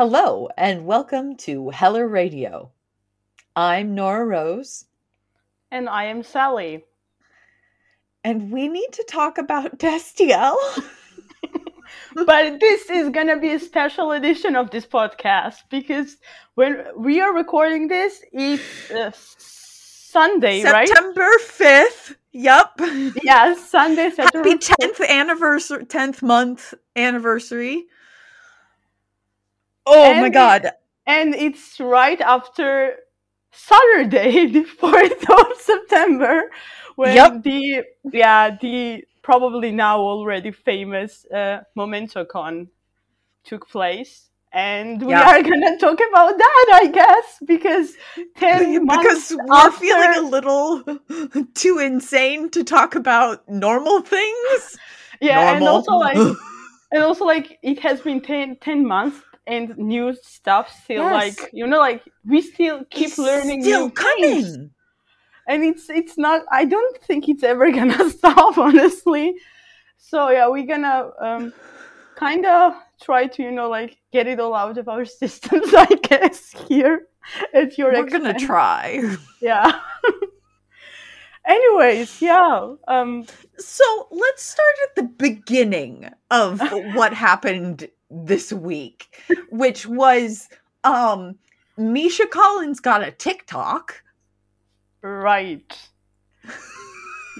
Hello, and welcome to Heller Radio. I'm Nora Rose, And I am Sally. and we need to talk about Destiel. But this is gonna be a special edition of this podcast because when we are recording this, it's uh, Sunday, right? September 5th. Yup. Yeah, Sunday, September. Happy 10th anniversary, 10th month anniversary. Oh my And god. and it's right after Saturday, the fourth of September, when Yep. the yeah the probably now already famous uh, MomentoCon took place, and we Yeah. are gonna talk about that, I guess, because ten months Because we're after, feeling a little too insane to talk about normal things. yeah, and also like and also like it has been 10, 10 months. And new stuff still Yes. like you know like we still keep It's learning still new things. coming. and it's it's not i don't think it's ever gonna stop honestly so yeah we're gonna um kind of try to you know like get it all out of our systems i guess here at your We're gonna try. yeah anyways yeah um So let's start at the beginning of what happened this week, which was um Misha Collins got a TikTok. right.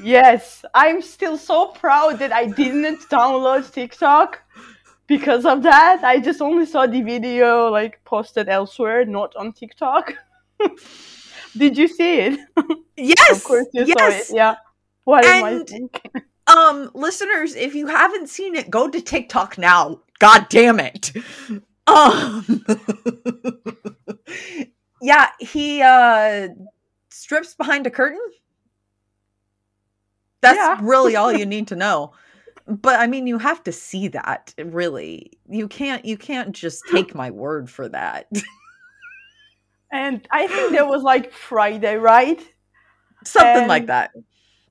Yes i'm still so proud that i didn't download tiktok because of that. I just only saw the video like posted elsewhere not on tiktok. Did you see it? Yes, of course you yes. saw it. yeah. What am i And- thinking Um, listeners, if you haven't seen it, go to TikTok now. God damn it. Um, yeah, he uh strips behind a curtain. That's Yeah. really all you need to know. But I mean, you have to see that. Really, you can't. You can't just take my word for that. and i think that was like friday right Something like that.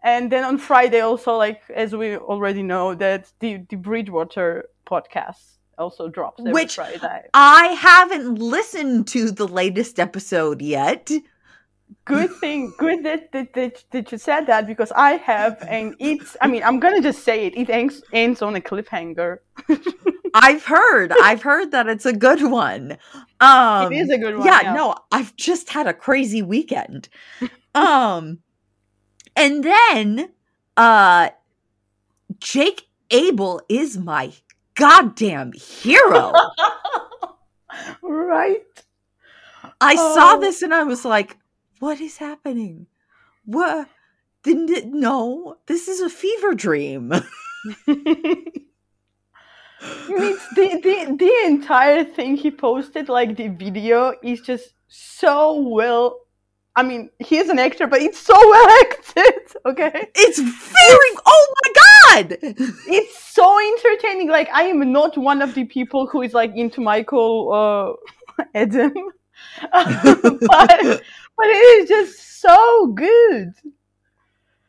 And then on friday also like as we already know that the the bridgewater podcast also drops every Which- friday I haven't listened to the latest episode yet. good thing good that, that, that, that you said that because i have and it's i mean i'm gonna just say it it ends, ends on a cliffhanger I've heard. I've heard that it's a good one. Um it is a good one yeah, no, I've just had a crazy weekend. um and then uh Jake Abel is my goddamn hero. right I saw Oh. this and I was like, what is happening? What didn't it no, this is a fever dream. the, the the entire thing he posted like the video is just so well i mean he's an actor but it's so well acted okay? It's very oh my god. it's so entertaining. Like i am not one of the people who is like into michael uh adam but but it is just so good.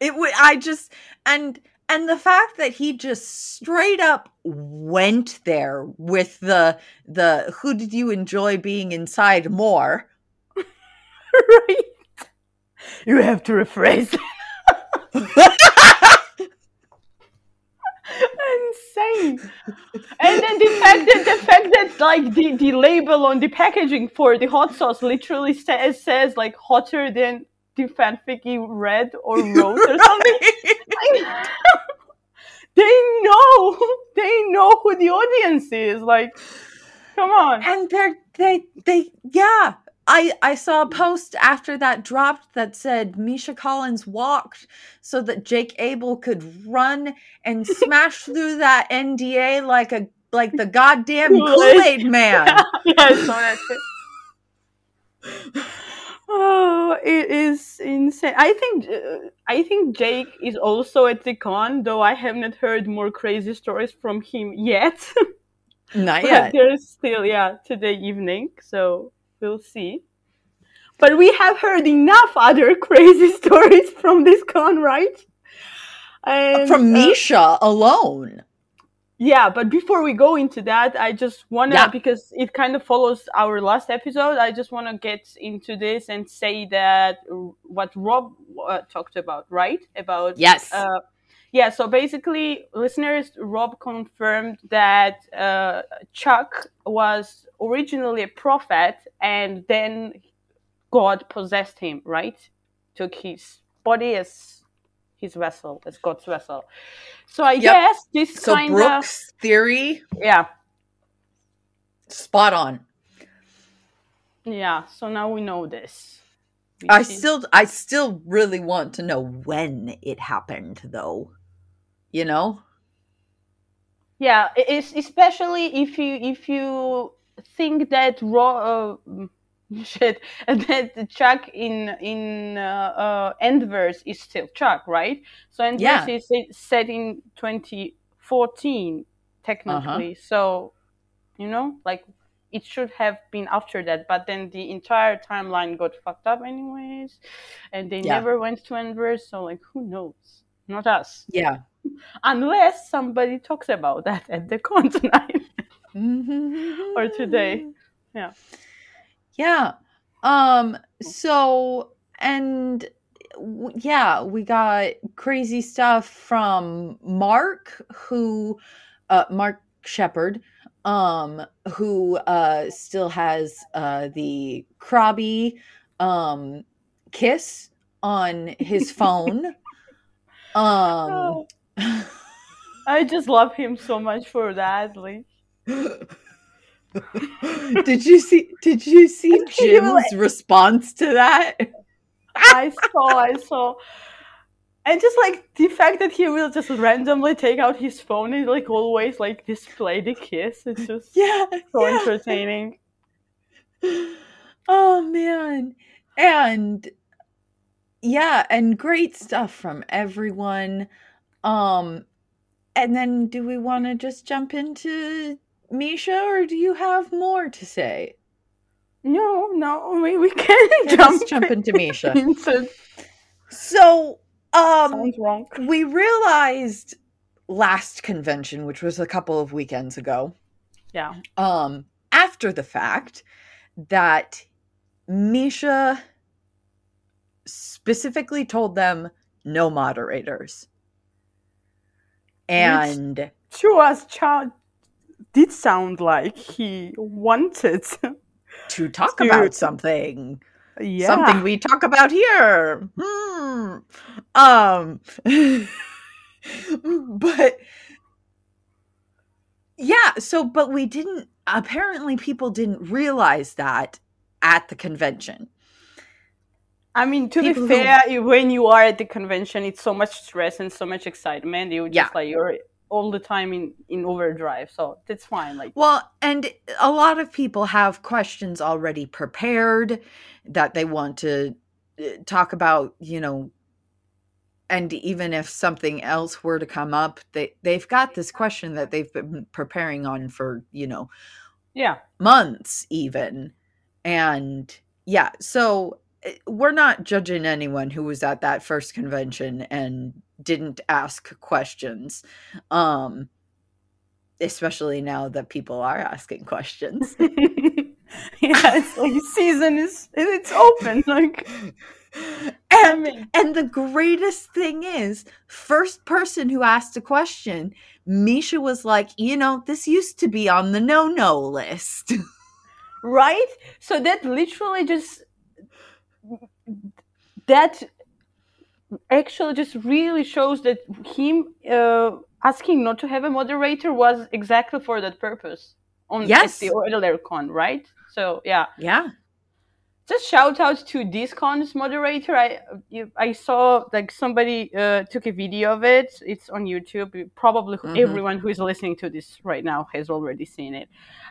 It would I just and and the fact that he just straight up went there with the the who did you enjoy being inside more? right you have to rephrase. Insane. And then the fact that the fact that like the, the label on the packaging for the hot sauce literally says says like hotter than the fanfic you read or wrote or something. They know. They know who the audience is. Like come on. And they're they they yeah. I, I saw a post after that dropped that said Misha Collins walked so that Jake Abel could run and smash through that NDA like a like the goddamn Kool-Aid. Kool-Aid man. yeah, I saw that too. Oh, it is insane. I think uh, I think Jake is also at the con, though I have not heard more crazy stories from him yet. Not but yet. there's still yeah today evening. So we'll see. But we have heard enough other crazy stories from this con, right? And, From uh, Misha alone. yeah, but before we go into that, I just wanna Yeah. because it kind of follows our last episode. I just wanna get into this and say that uh, what Rob uh, talked about, right? About Yes. uh, yeah, so basically, listeners, Rob confirmed that uh, Chuck was originally a prophet and then God possessed him, right? Took his body as his vessel, as God's vessel. So I Yep. guess this so kind of, Brooks' theory, yeah, spot on. yeah. So now we know this. We I still I still really want to know when it happened though. You know? yeah it's especially if you if you think that raw uh, shit that chuck in in uh, uh endverse is still chuck right so endverse Yeah. is set- set in 2014 technically Uh-huh. so you know like it should have been after that but then the entire timeline got fucked up anyways and they Yeah. never went to endverse so like who knows not us Yeah. unless somebody talks about that at the con tonight. or today. Yeah. Yeah. Um so and w- yeah, we got crazy stuff from Mark who uh Mark Sheppard um who uh still has uh the Krabby um kiss on his phone. um Oh, I just love him so much for that. Like, did you see did you see Jim's like- response to that? I saw, I saw. And just like the fact that he will just randomly take out his phone and like always like display the kiss. It's just Yeah. so yeah. entertaining. Oh man. And yeah, and great stuff from everyone. Um and then do we want to just jump into Misha or do you have more to say? No, no, we, we can jump, jump into Misha. into So, um wrong. we realized last convention, which was a couple of weekends ago, Yeah. um, after the fact, that Misha specifically told them no moderators. And To us, child did sound like he wanted. to talk Dude. about something. yeah. something we talk about here. Hmm. Um, but yeah, so but we didn't. Apparently, people didn't realize that at the convention. I mean, to People be fair, you- when you are at the convention, it's so much stress and so much excitement. You just Yeah. like you're all the time in in overdrive, so that's fine. Like, Well, and a lot of people have questions already prepared that they want to uh, talk about, you know, and even if something else were to come up, they they've got this question that they've been preparing on for, you know, yeah, months even. And yeah, so we're not judging anyone who was at that first convention and didn't ask questions. Um especially now that people are asking questions. yeah. It's like season is it's open. Like, and mean- and the greatest thing is, first person who asked a question, Misha was like, you know, this used to be on the no-no list. right? So that literally just that actually just really shows that him uh, asking not to have a moderator was exactly for that purpose on Yes. the earlier con, right? So yeah, yeah. just shout out to this con's moderator. I I saw like somebody uh, took a video of it. It's on YouTube. Probably Mhm. everyone who is listening to this right now has already seen it.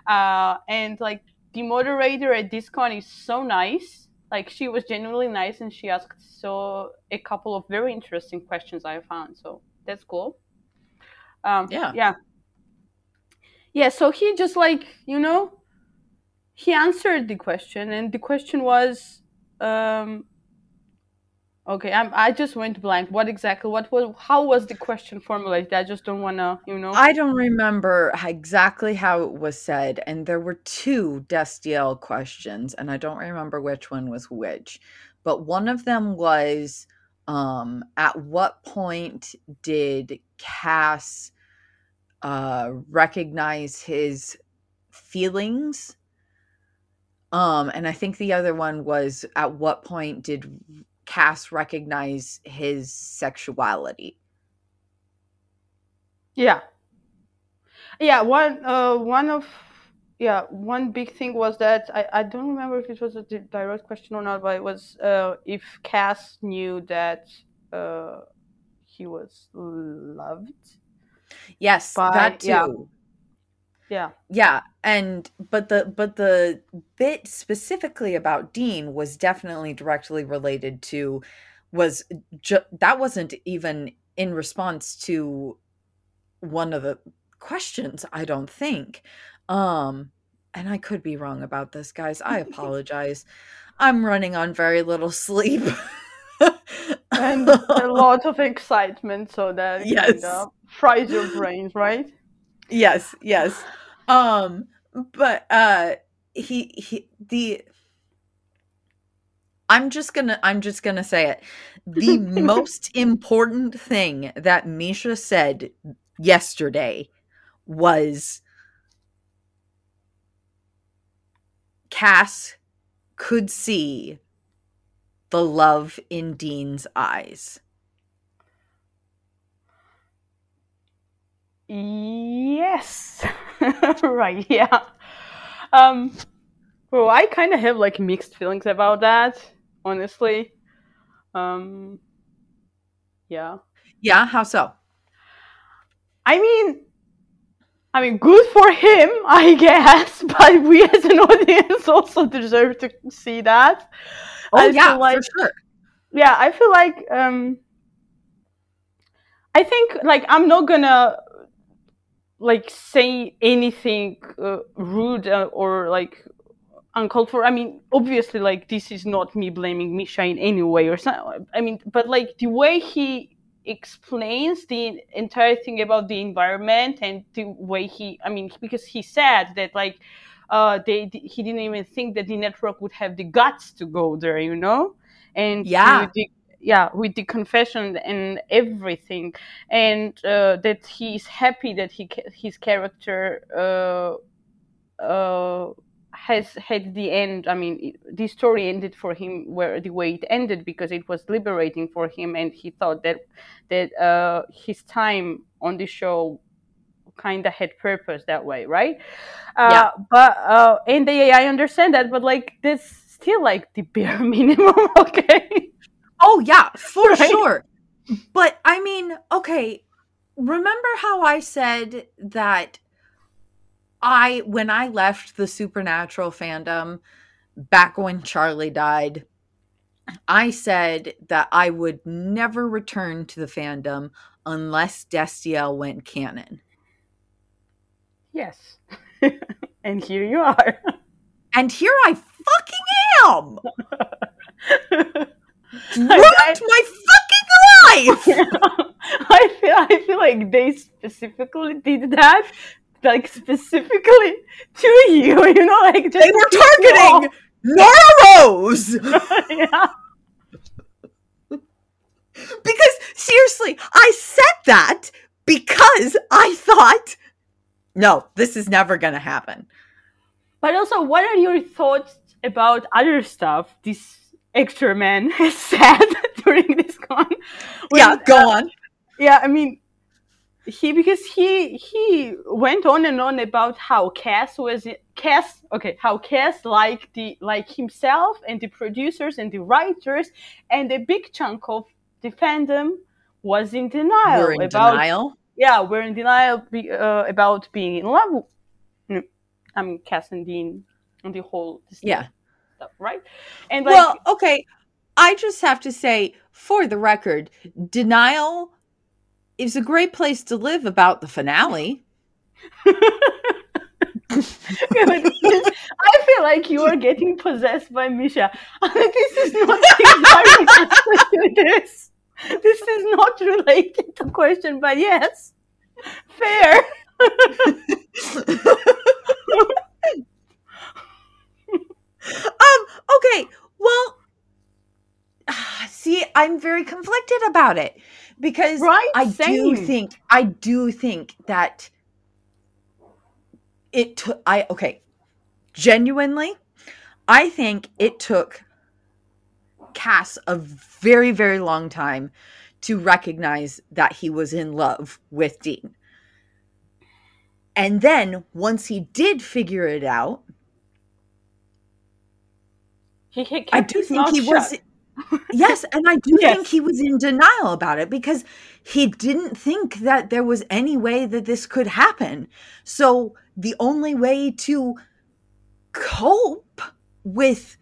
Uh, and like the moderator at this con is so nice. Like she was genuinely nice, and she asked so a couple of very interesting questions I found. So that's cool. Um, Yeah. yeah, yeah. So he just like you know he answered the question, and the question was, um, okay, I'm, I just went blank. What exactly? What was? How was the question formulated? I just don't want to, you know. I don't remember exactly how it was said, and there were two Destiel questions, and I don't remember which one was which. But one of them was, um, at what point did Cass uh, recognize his feelings? Um, and I think the other one was, at what point did Cass recognize his sexuality? Yeah. Yeah, one uh one of yeah, one big thing was that I, I don't remember if it was a di- direct question or not, but it was uh if Cass knew that uh he was loved. Yes, By- that too. yeah. Yeah. Yeah, and but the but the bit specifically about Dean was definitely directly related to was ju- that wasn't even in response to one of the questions, I don't think. Um and I could be wrong about this, guys. I apologize. I'm running on very little sleep. And a lot of excitement so that Yes. kind of fries your brains, right? Yes yes. Um but uh he he the i'm just gonna i'm just gonna say it. The most important thing that misha said yesterday was cass could see the love in dean's eyes Yes. right, yeah. Um well, I kind of have like mixed feelings about that, honestly. Um yeah. yeah how so I mean I mean good for him, I guess, but we as an audience also deserve to see that. oh I yeah like for sure yeah i feel like um i think like i'm not gonna like say anything uh, rude uh, or like uncalled for i mean obviously like this is not me blaming misha in any way or something i mean but like the way he explains the entire thing about the environment and the way he i mean because he said that like uh they he didn't even think that the network would have the guts to go there you know and Yeah. the, yeah with the confession and everything. And uh, that he's happy that he his character uh, uh, has had the end i mean the story ended for him where the way it ended because it was liberating for him and he thought that that uh, his time on the show kind of had purpose that way right? Uh, Yeah. but uh, and they, i understand that but like that's still like the bare minimum okay Oh yeah, for Right? sure. But I mean, okay, remember how I said that I when I left the supernatural fandom back when Charlie died, I said that I would never return to the fandom unless Destiel went canon. yes and here you are And here I fucking am. Ruined I- my fucking life. I feel I feel like they specifically did that, like specifically to you. You know, like just They were to piss you targeting Nora Rose. yeah. Because seriously, I said that because I thought, no, this is never going to happen. But also, what are your thoughts about other stuff this extra man has said during this con? When, yeah, go uh, on. yeah i mean he because he he went on and on about how cass was cass okay how cass like the like himself and the producers and the writers and a big chunk of the fandom was in denial We're in about denial. yeah we're in denial be, uh, about being in love i mean cass and dean and the whole Disney Yeah. Right and like well, okay. I just have to say, for the record, denial is a great place to live about the finale. I feel like you are getting possessed by Misha. this is not the this. This is not related to question, but yes, fair. um okay well see i'm very conflicted about it because Right, i do same. think i do think that it took i okay genuinely i think it took cass a very very long time to recognize that he was in love with dean and then once he did figure it out He, he I do think he was. Yes, and I do think he was in denial about it because he didn't think that there was any way that this could happen. So the only way to cope with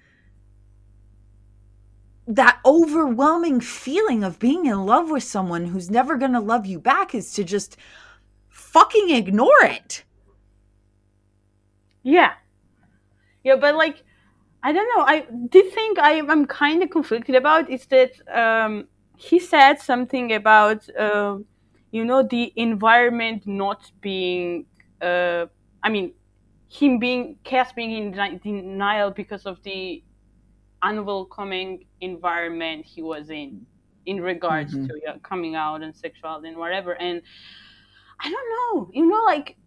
that overwhelming feeling of being in love with someone who's never going to love you back is to just fucking ignore it. Yeah. Yeah, but like, I don't know. I the thing I am kind of conflicted about is that um, he said something about uh, you know the environment not being. Uh, I mean, him being cast being in denial because of the unwelcoming environment he was in in regards Mhm. to coming out and sexuality and whatever and i don't know you know like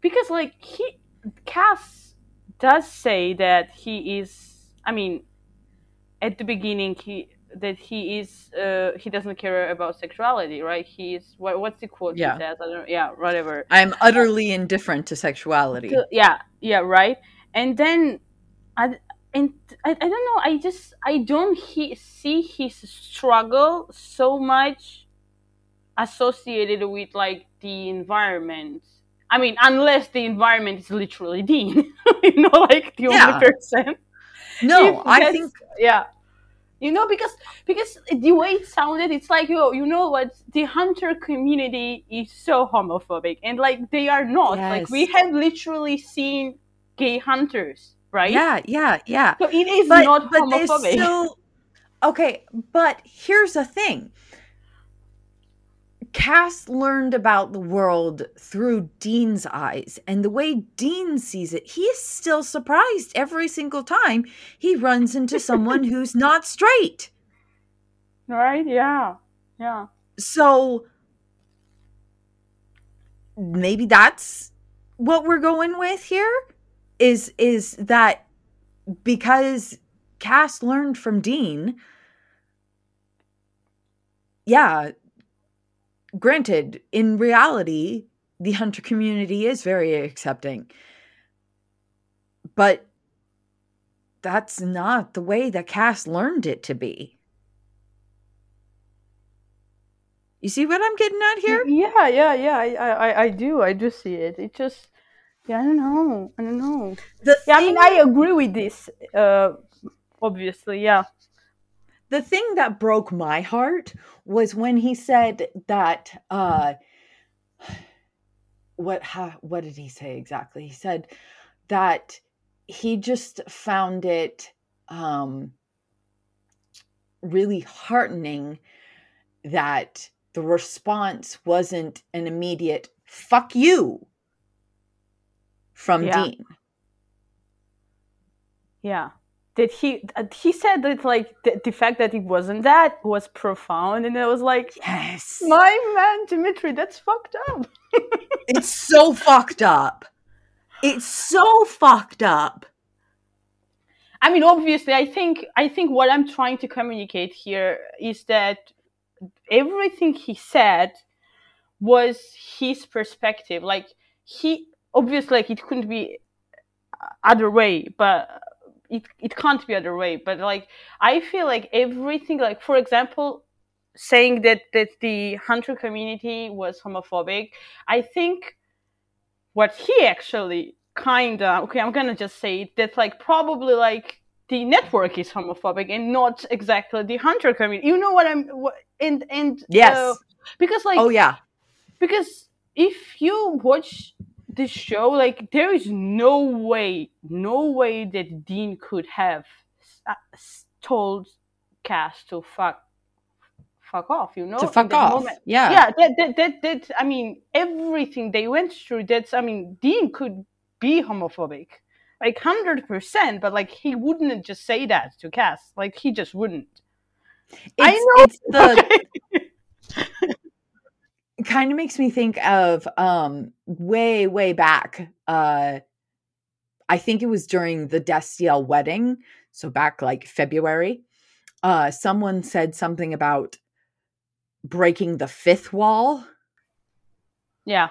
because like he cass does say that he is i mean at the beginning he that he is uh, he doesn't care about sexuality right? He is what, what's the quote Yeah. he says? I don't yeah whatever. I'm utterly indifferent to sexuality. so- yeah yeah right? And then i and I, I don't know i just i don't he, see his struggle so much associated with like the environment i mean unless the environment is literally dean you know like the Yeah. only person. No, I think yeah. You know because because the way it sounded it's like yo you know what? The hunter community is so homophobic and like they are not. Like we have literally seen gay hunters right? Yeah, yeah, yeah. so it is but, not but homophobic. okay but here's the thing cass learned about the world through dean's eyes and the way dean sees it he is still surprised every single time he runs into someone who's not straight. Right? Yeah. Yeah. So maybe that's what we're going with here is is that because Cass learned from Dean yeah granted in reality the hunter community is very accepting. But that's not the way that Cass learned it to be. You see what I'm getting at here? yeah yeah yeah. I, I i do. I do see it. It just yeah i don't know. I don't know. The yeah i mean i agree with this uh obviously yeah the thing that broke my heart was when he said that uh what ha, what did he say exactly he said that he just found it um really heartening that the response wasn't an immediate fuck you from Yeah. Dean. yeah that he uh, he said that like the, the fact that it wasn't that was profound and it was like Yes. my man Dmitri that's fucked up It's so fucked up. It's so fucked up. I mean, obviously, I think I think what I'm trying to communicate here is that everything he said was his perspective. Like he obviously, like it couldn't be other way, but it it can't be other way. But like I feel like everything, like for example, saying that that the hunter community was homophobic, I think what he actually kind of okay i'm gonna just say it that like probably like the network is homophobic and not exactly the hunter community you know what i'm what and and Yes. uh, because like oh yeah. because if you watch this show, like there is no way, no way that Dean could have s- uh, told Cass to fuck fuck off, you know? to fuck off. moment. Yeah. Yeah, that, that that that I mean, everything they went through. That's I mean, Dean could be homophobic, like hundred percent, but like he wouldn't just say that to Cass. Like he just wouldn't. I know. it's the kind of makes me think of um way way back uh i think it was during the destiel wedding so back like february uh someone said something about breaking the fifth wall yeah.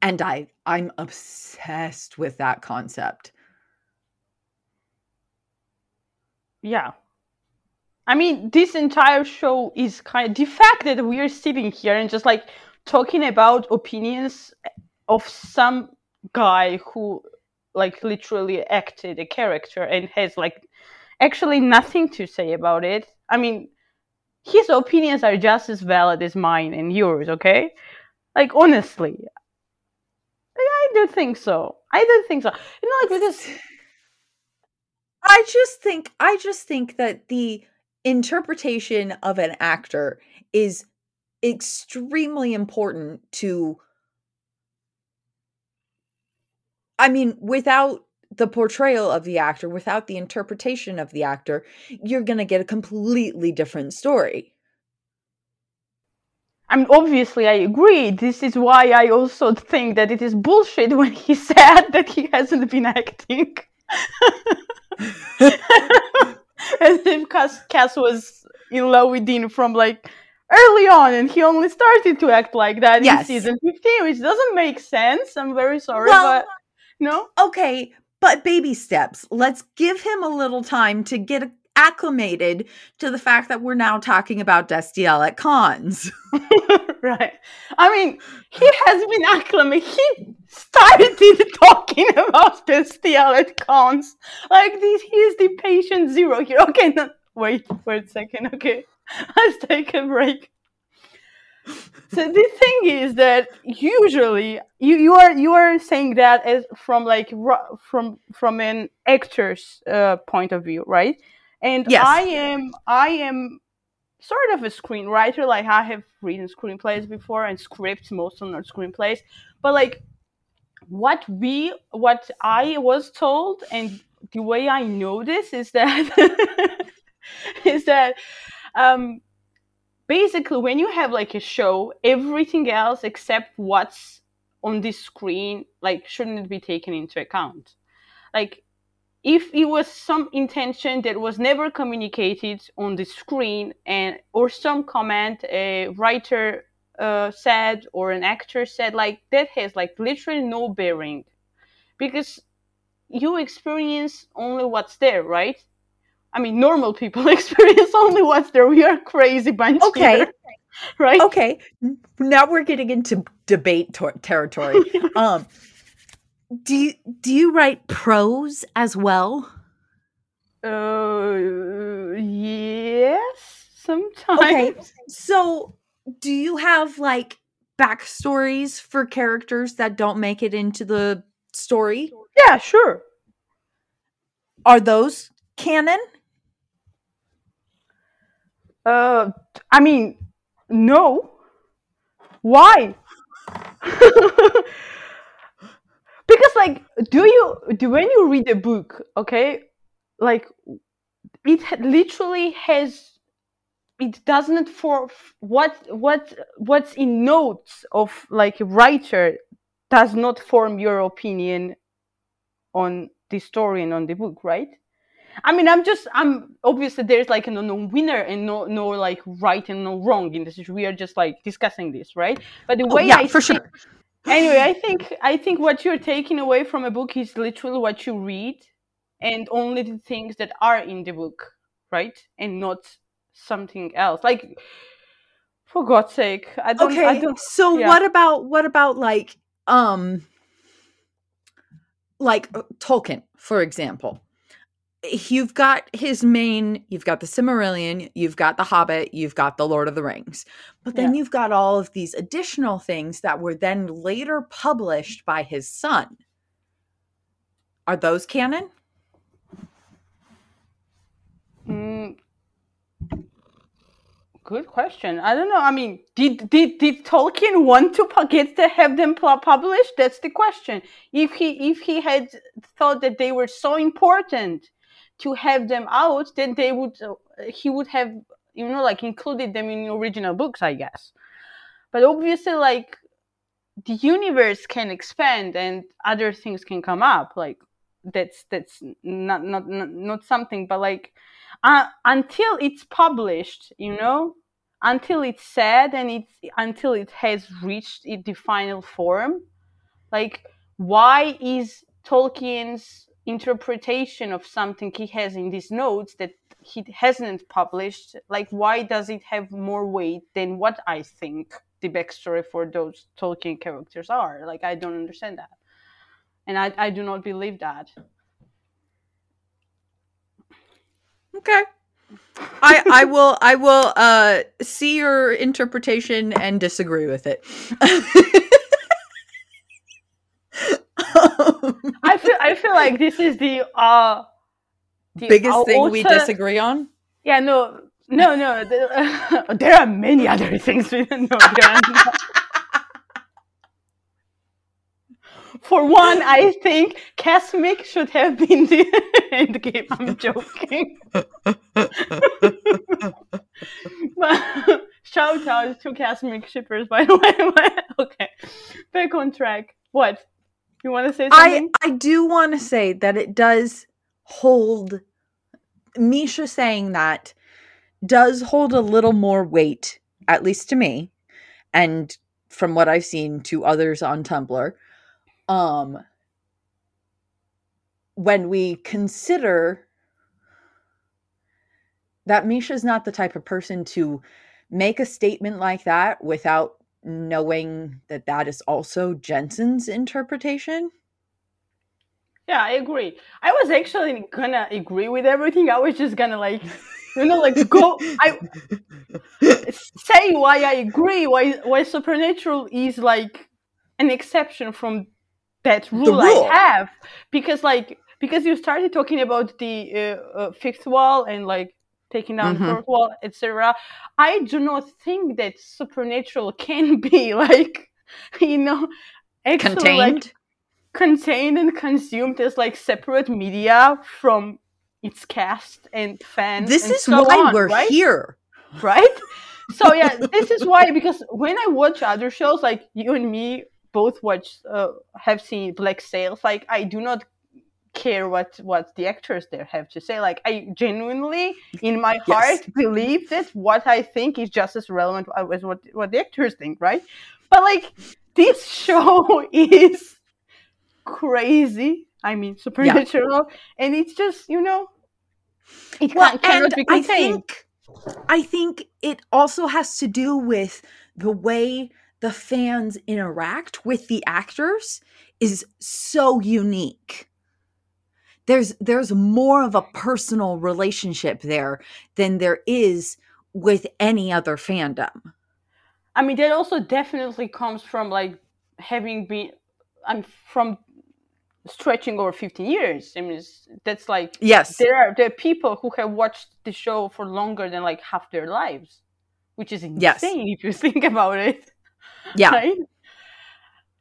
and i i'm obsessed with that concept Yeah. I mean, this entire show is kind of the fact that we are sitting here and just like talking about opinions of some guy who like literally acted a character and has like actually nothing to say about it. I mean, his opinions are just as valid as mine and yours, okay? Like honestly. I don't think so. I don't think so. You know, like because I just think I just think that the interpretation of an actor is extremely important to I mean without the portrayal of the actor without the interpretation of the actor you're going to get a completely different story. I mean, obviously, I agree. This is why I also think that it is bullshit when he said that he hasn't been acting. As if Cass, Cass was in love with Dean from like early on, and he only started to act like that Yes. in season 15, which doesn't make sense. I'm very sorry, Well- but no. Okay, but baby steps. Let's give him a little time to get acclimated to the fact that we're now talking about Destiel at cons. right. I mean, he has been acclimated. He started talking about Destiel at cons. Like this, he's the patient zero here. Okay, no, wait for a second. Okay, let's take a break. So the thing is that usually you, you are you are saying that as from like from from an actor's uh, point of view, right? And Yes. I am I am sort of a screenwriter. Like I have written screenplays before and scripts, most of not screenplays. But like what we what I was told and the way I know this is that is that um basically when you have like a show, everything else except what's on the screen like shouldn't be taken into account. Like if it was some intention that was never communicated on the screen and or some comment a writer uh, said or an actor said like that has like literally no bearing. Because you experience only what's there right? I mean normal people experience only what's there. We are crazy bunch Okay. here, right? Okay, now we're getting into debate tor- territory. um do you do you write prose as well? uh, yes sometimes Okay. So, do you have like backstories for characters that don't make it into the story? yeah sure Are those canon? Uh, I mean, no. Why? do you do when you read a book, okay? Like, it literally has. It doesn't for what what what's in notes of like a writer does not form your opinion on the story and on the book, right? I mean, I'm just, I'm obviously there's like no, no winner and no, no like right and no wrong in this. We are just like discussing this, right? But the Oh, way yeah, I for sure. Anyway, I think I think what you're taking away from a book is literally what you read, and only the things that are in the book, right? And not something else. Like, for God's sake, I don't. I Okay. don't. So yeah. what about what about like um like uh, Tolkien, for example? You've got his main you've got the Silmarillion, you've got the Hobbit, you've got the Lord of the Rings. But then Yeah. you've got all of these additional things that were then later published by his son. Are those canon? Mm, good question. I don't know. I mean, did did did Tolkien want to get to have them published? That's the question. If he if he had thought that they were so important to have them out, then they would uh, he would have you know like included them in original books, I guess. But obviously, like the universe can expand and other things can come up. Like that's that's not not not, not something, but like uh, until it's published, you know, until it's said and it's until it has reached it, the final form. Like, why is Tolkien's interpretation of something he has in these notes that he hasn't published? Like, why does it have more weight than what I think the backstory for those Tolkien characters are? Like, I don't understand that, and I I do not believe that. Okay. I I will I will uh see your interpretation and disagree with it. Um, I feel like this is the uh the biggest thing we disagree on. Yeah, no, no, no. the- there are many other things we don't know. For one, I think Casmic should have been the end game. I'm joking. but, shout out to Casmic shippers, by the way. okay, back on track. What? You want to say I something? I do want to say that it does hold Misha saying that does hold a little more weight, at least to me, and from what I've seen to others on Tumblr. Um when we consider that Misha's not the type of person to make a statement like that without knowing that that is also Jensen's interpretation. Yeah, I agree. I was actually gonna agree with everything. I was just gonna like, you know, like go. I say why I agree. Why why supernatural is like an exception from that rule, rule. I have because like because you started talking about the uh, uh, fifth wall and like taking down Mhm. the fourth wall, etc. I do not think that supernatural can be like, you know, actually like Contained. contained and consumed as like separate media from its cast and fans. this and is so why on, we're right? here. right? So yeah, this is why because when I watch other shows, like you and me both watch, uh, have seen Black Sails. Like I do not care what what the actors there have to say. Like I genuinely, in my Yes. heart, believe that what I think is just as relevant as what what the actors think, right? But like this show is crazy. I mean, supernatural, and it's just you know, it Well, can, cannot and be I think I think it also has to do with the way the fans interact with the actors is so unique. There's there's more of a personal relationship there than there is with any other fandom. I mean, that also definitely comes from like having been, I'm from stretching over 15 years. I mean, it's, that's like Yes. there are there are people who have watched the show for longer than like half their lives, which is insane Yes. if you think about it. Yeah. Right?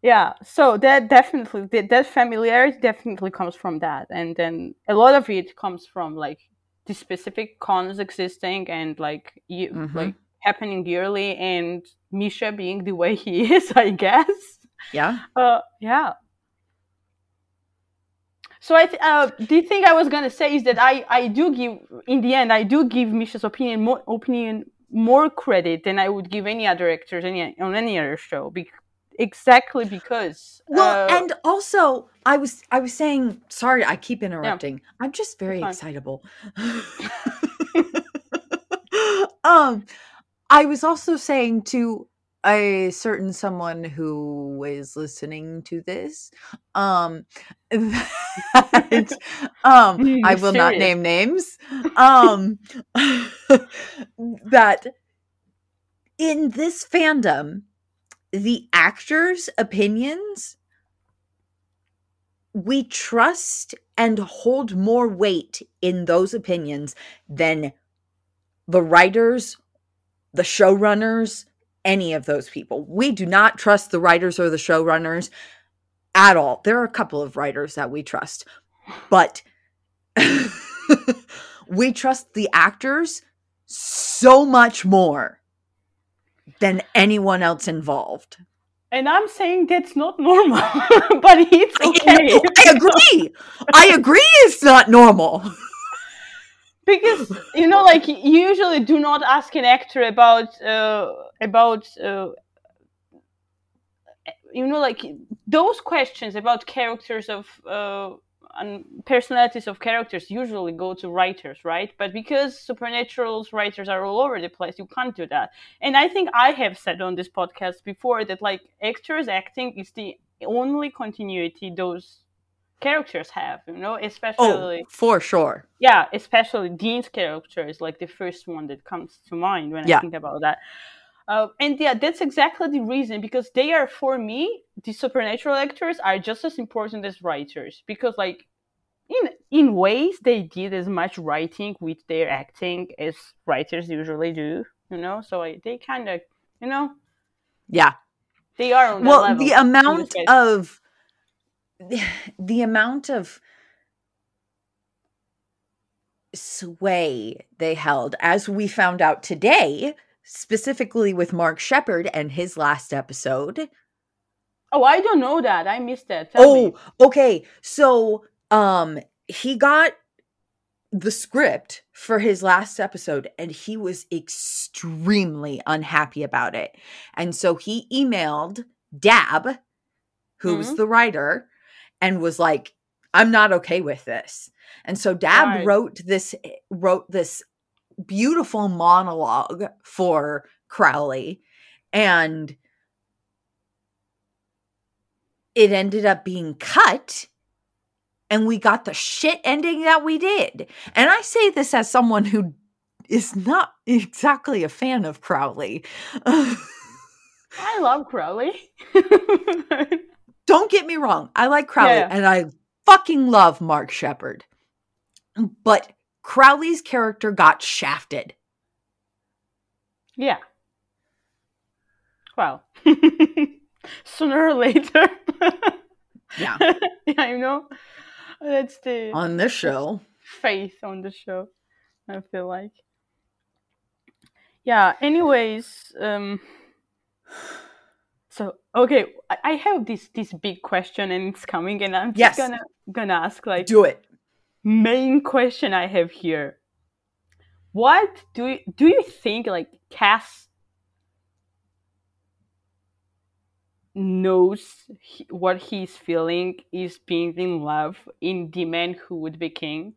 Yeah. So that definitely that, that familiarity definitely comes from that, and then a lot of it comes from like the specific cons existing and like you Mhm. like happening yearly and Misha being the way he is, I guess. Yeah. Uh, yeah. So I th- uh, the thing I was gonna say is that I I do give in the end I do give Misha's opinion more opinion more credit than I would give any other actors any on any other show. Be- exactly because Well, uh, and also I was I was saying sorry, I keep interrupting. I'm just very excitable. um I was also saying to a certain someone who is listening to this um that, um Mm, i will not name names um that in this fandom the actors opinions we trust and hold more weight in those opinions than the writers the showrunners any of those people. We do not trust the writers or the showrunners at all. There are a couple of writers that we trust, but we trust the actors so much more than anyone else involved. And I'm saying that's not normal, but it's okay. no, I agree. I agree it's not normal. because you know like you usually do not ask an actor about uh, about uh, you know like those questions about characters of uh, and personalities of characters usually go to writers right but because supernatural's writers are all over the place you can't do that and i think i have said on this podcast before that like actors acting is the only continuity those characters have you know oh, especially Oh, for sure. yeah, especially Dean's character is like the first one that comes to mind when Yeah. I think about that. Uh, and yeah, that's exactly the reason because they are for me the supernatural actors are just as important as writers because like in in ways they did as much writing with their acting as writers usually do, you know. So I, they kind of you know Yeah. they are well the amount of the amount of sway they held as we found out today specifically with mark sheppard and his last episode oh I don't know that I missed that. Tell me. oh okay so um he got the script for his last episode and he was extremely unhappy about it and so he emailed Dabb who's Mhm. the writer and was like i'm not okay with this and so Dabb Right. wrote this wrote this beautiful monologue for crowley and it ended up being cut and we got the shit ending that we did and i say this as someone who is not exactly a fan of crowley I love Crowley. don't get me wrong i like crowley Yeah. and i fucking love mark sheppard but crowley's character got shafted Yeah. Well, sooner or later. Yeah. yeah, you know, that's the on this show faith on the show. I feel like. Yeah. Anyways, um. So okay, I, I have this this big question and it's coming, and I'm just Yes. gonna gonna ask like do it main question I have here. What do you, do you think like Cass knows he, what he's feeling is being in love in the man who would be king?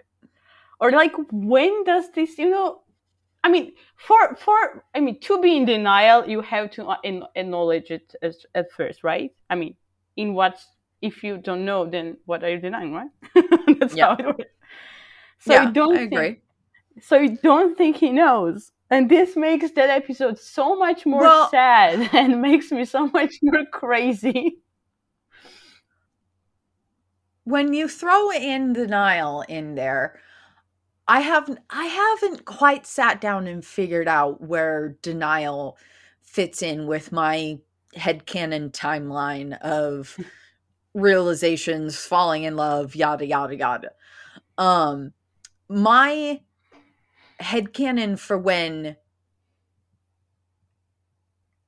Or like when does this, you know, I mean, for for I mean, to be in denial, you have to uh, acknowledge it as, at first, right? I mean, in what if you don't know, then what are you denying, right? That's Yeah. how it works. So yeah you don't i think, agree. so you don't think he knows, and this makes that episode so much more Well- sad and makes me so much more crazy. when you throw in denial in there i haven't i haven't quite sat down and figured out where denial fits in with my headcanon timeline of realizations falling in love yada yada yada. Um my head headcanon for when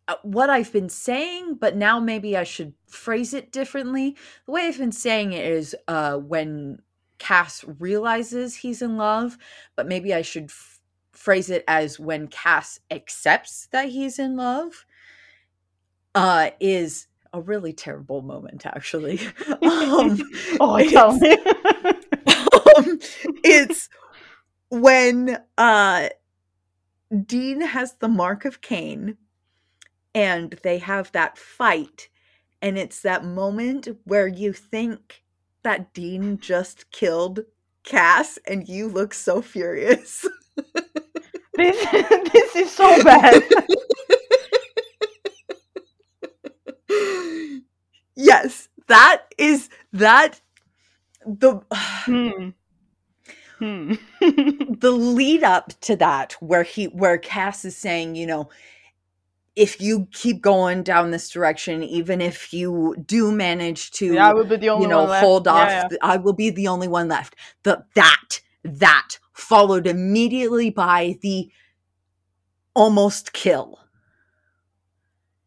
uh, what I've been saying, but now maybe I should phrase it differently. The way I've been saying it is uh, when Cass realizes he's in love, but maybe I should f- phrase it as when Cass accepts that he's in love. Uh, is a really terrible moment, actually. um, Oh, tell me. um, it's when uh Dean has the mark of Cain and they have that fight and it's that moment where you think that Dean just killed Cass and you look so furious. This this is so bad. yes, that is that the Hmm. Hmm. the lead up to that where he where Cass is saying, you know, if you keep going down this direction, even if you do manage to yeah, I would be the only you know hold Yeah, off, yeah. th- I will be the only one left. The that that followed immediately by the almost kill.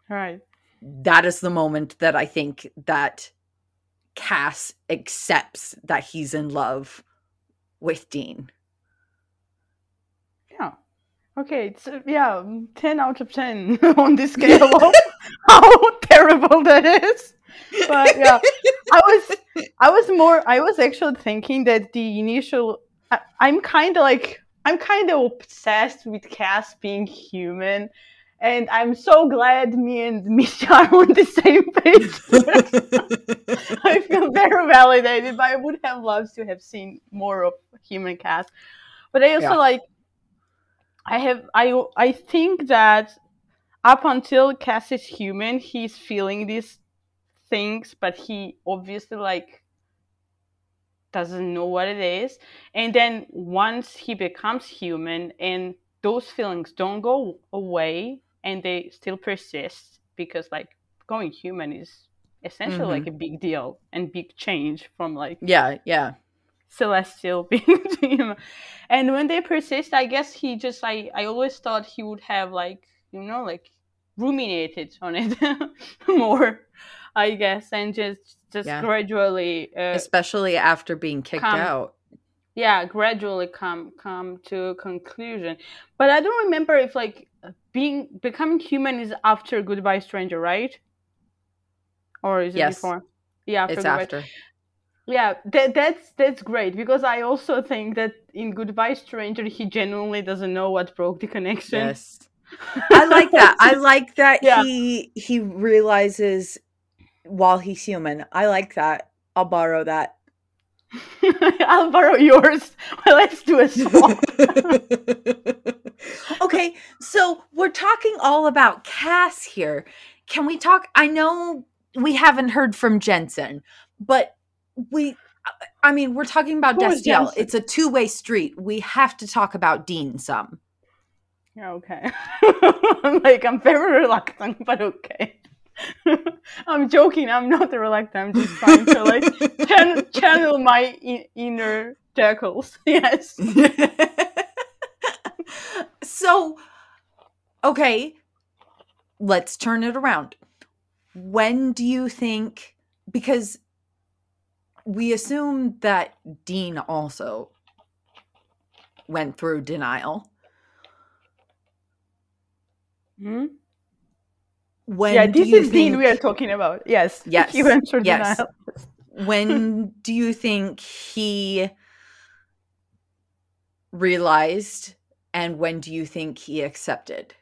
Right. That is the moment that I think that Cass accepts that he's in love with Dean. Yeah. Okay. It's uh, yeah, ten out of ten on this scale how terrible that is. But yeah, I was I was more I was actually thinking that the initial I, I'm kind of like I'm kind of obsessed with Cass being human, and I'm so glad me and Misha are on the same page. I feel very validated, but I would have loved to have seen more of human Cass. But I also Yeah. like I have I I think that up until Cass is human, he's feeling these things, but he obviously like doesn't know what it is. And then once he becomes human and those feelings don't go away and they still persist because like going human is essentially like a big deal and big change from like yeah, yeah. celestial being to him. And when they persist, I guess he just I I always thought he would have like you know like ruminated on it more, I guess, and just just Yeah. gradually uh, Especially after being kicked come- out. Yeah gradually come come to a conclusion. But I don't remember if like being becoming human is after Goodbye Stranger, right? Or is it Yes. before? Yeah, after It's Goodbye after. yeah that, that's that's great because i also think that in goodbye stranger he genuinely doesn't know what broke the connection Yes. I like that. I like that Yeah. he he realizes while he's human. I like that. I'll borrow that. i'll borrow yours well let's do a swap okay, so we're talking all about Cass here. Can we talk? I know we haven't heard from Jensen, but we, I mean, we're talking about Destiel. It's a two way street. We have to talk about Dean some. Yeah, okay I'm like i'm very reluctant but okay i'm joking i'm not a reluctant i'm just trying to like channel, channel my I- inner jackals yes so, okay, let's turn it around. When do you think, because we assume that Dean also went through denial. Hmm? When yeah do this you is Dean think, we are talking about yes Yes, he went through yes. when do you think he realized and when do you think he accepted?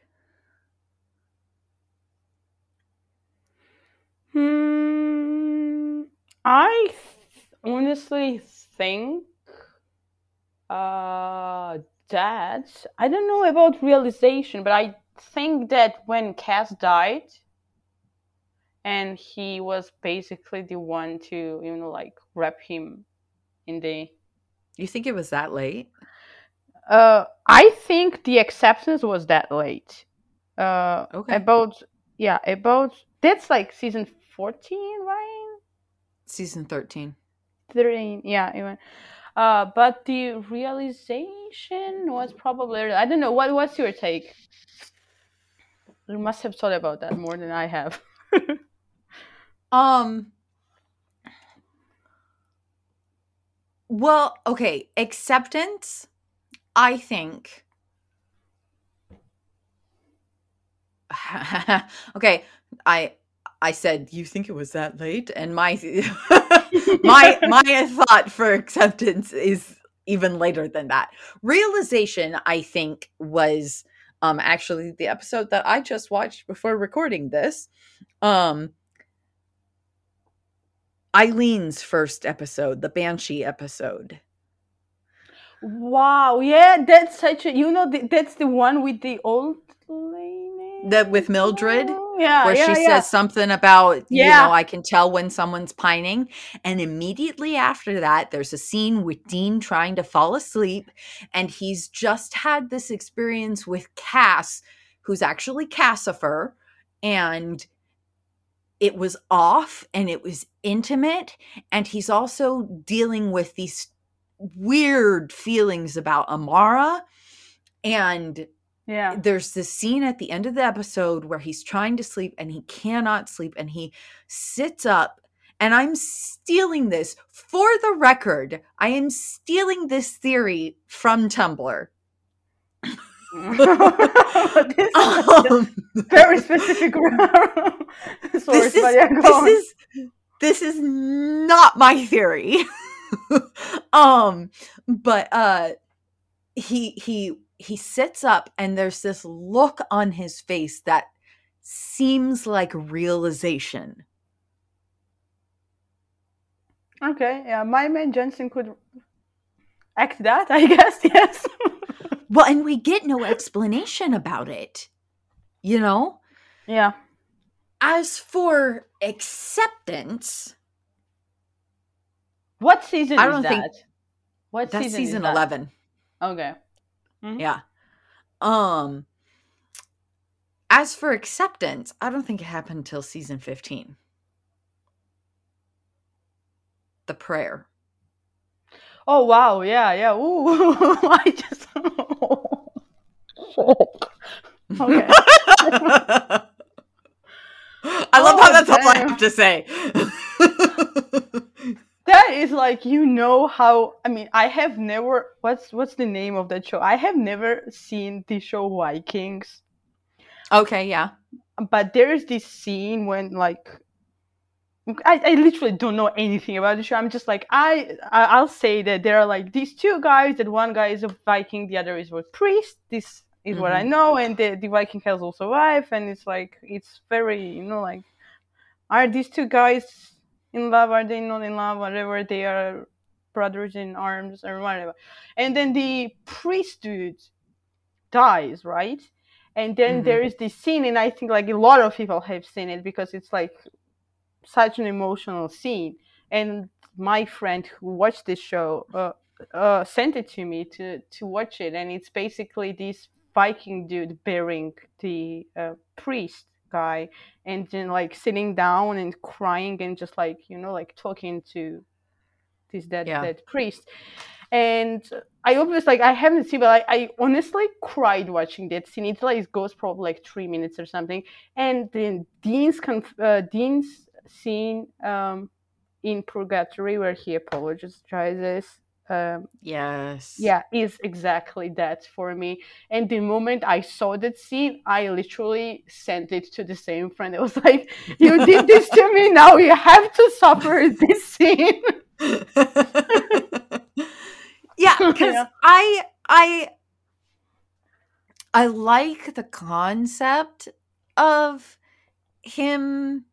Hmm, I th- honestly think uh, that I don't know about realization, but I think that when Cass died, and he was basically the one to you know like wrap him in the. You think it was that late? Uh, I think the acceptance was that late. Uh, Okay. about yeah, about that's like season fourteen, right? Season 13. 13 yeah even uh but the realization was probably i don't know what what's your take you must have thought about that more than i have Um Well, okay, acceptance I think Okay, I I said you think it was that late and my my my thought for acceptance is even later than that. Realization I think was Um, actually, the episode that I just watched before recording this, um, Eileen's first episode, the Banshee episode. Wow, yeah, that's such a you know that's the one with the old lady. That with Mildred, yeah, where yeah, she yeah. says something about, you know, I can tell when someone's pining. And immediately after that, there's a scene with Dean trying to fall asleep. And he's just had this experience with Cass, who's actually Cassifer. And it was off and it was intimate. And he's also dealing with these weird feelings about Amara. And yeah. there's this scene at the end of the episode where he's trying to sleep and he cannot sleep and he sits up and i'm stealing this. For the record i am stealing this theory from tumblr. This is um, very specific source, this, is, yeah, this is this is not my theory. Um but uh he he he sits up and there's this look on his face that seems like realization okay. Yeah, my man Jensen could act that, I guess. Yes. well and we get no explanation about it you know yeah. as for acceptance What season I is don't that? think- what that's season, season is that? 11 Okay. Yeah. Um as for acceptance, I don't think it happened until season 15. The prayer. Oh wow, yeah, yeah. Ooh, I just. okay. I love how Oh, that's all I have to say. That is like you know how I mean I have never what's what's the name of that show? I have never seen the show Vikings, okay, yeah. but there is this scene when like I, I literally don't know anything about the show. I'm just like I, I I'll say that there are like these two guys. That one guy is a Viking, the other is a priest. This is what I mm-hmm. know, and the the Viking has also a wife, and it's like it's very you know like are these two guys in love? Are they not in love? Whatever they are brothers in arms or whatever. And then the priest dude dies, right? And then Mhm. there is this scene, and I think like a lot of people have seen it because it's like such an emotional scene. And my friend who watched this show uh, uh, sent it to me to to watch it, and it's basically this Viking dude burying the uh, priest guy, and then like sitting down and crying and just like you know like talking to this dead Yeah. dead priest. And I always like I haven't seen, but I, I honestly cried watching that scene. It like goes probably like three minutes or something. And then Dean's conf- uh, Dean's scene um, in Purgatory where he apologizes. Um, Yes. yeah, is exactly that for me. And the moment I saw that scene, I literally sent it to the same friend. I was like, "You did this to me. Now you have to suffer this scene." yeah, because Yeah. I I I like the concept of him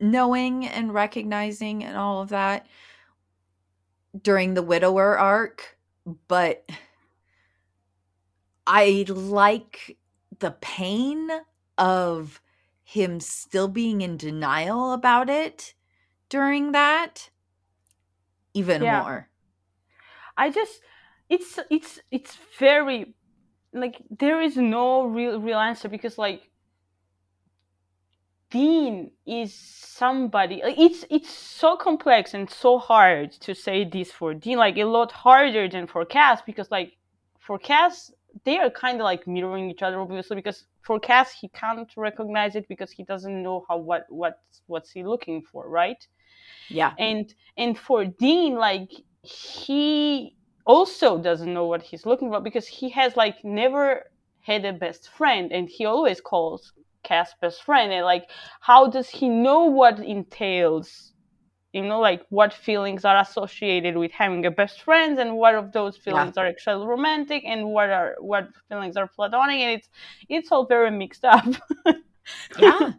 knowing and recognizing and all of that during the widower arc, but I like the pain of him still being in denial about it during that even Yeah. more. I just it's it's it's very like there is no real real answer because like Dean is somebody it's it's so complex and so hard to say this for Dean like a lot harder than for Cass because like for Cass they are kind of like mirroring each other obviously because for Cass he can't recognize it because he doesn't know how what what what's he looking for right Yeah. and and for dean like he also doesn't know what he's looking for because he has like never had a best friend and he always calls cass best friend and like how does he know what entails? You know like what feelings are associated with having a best friend and what of those feelings are actually romantic and what are what feelings are platonic and it's it's all very mixed up. Yeah.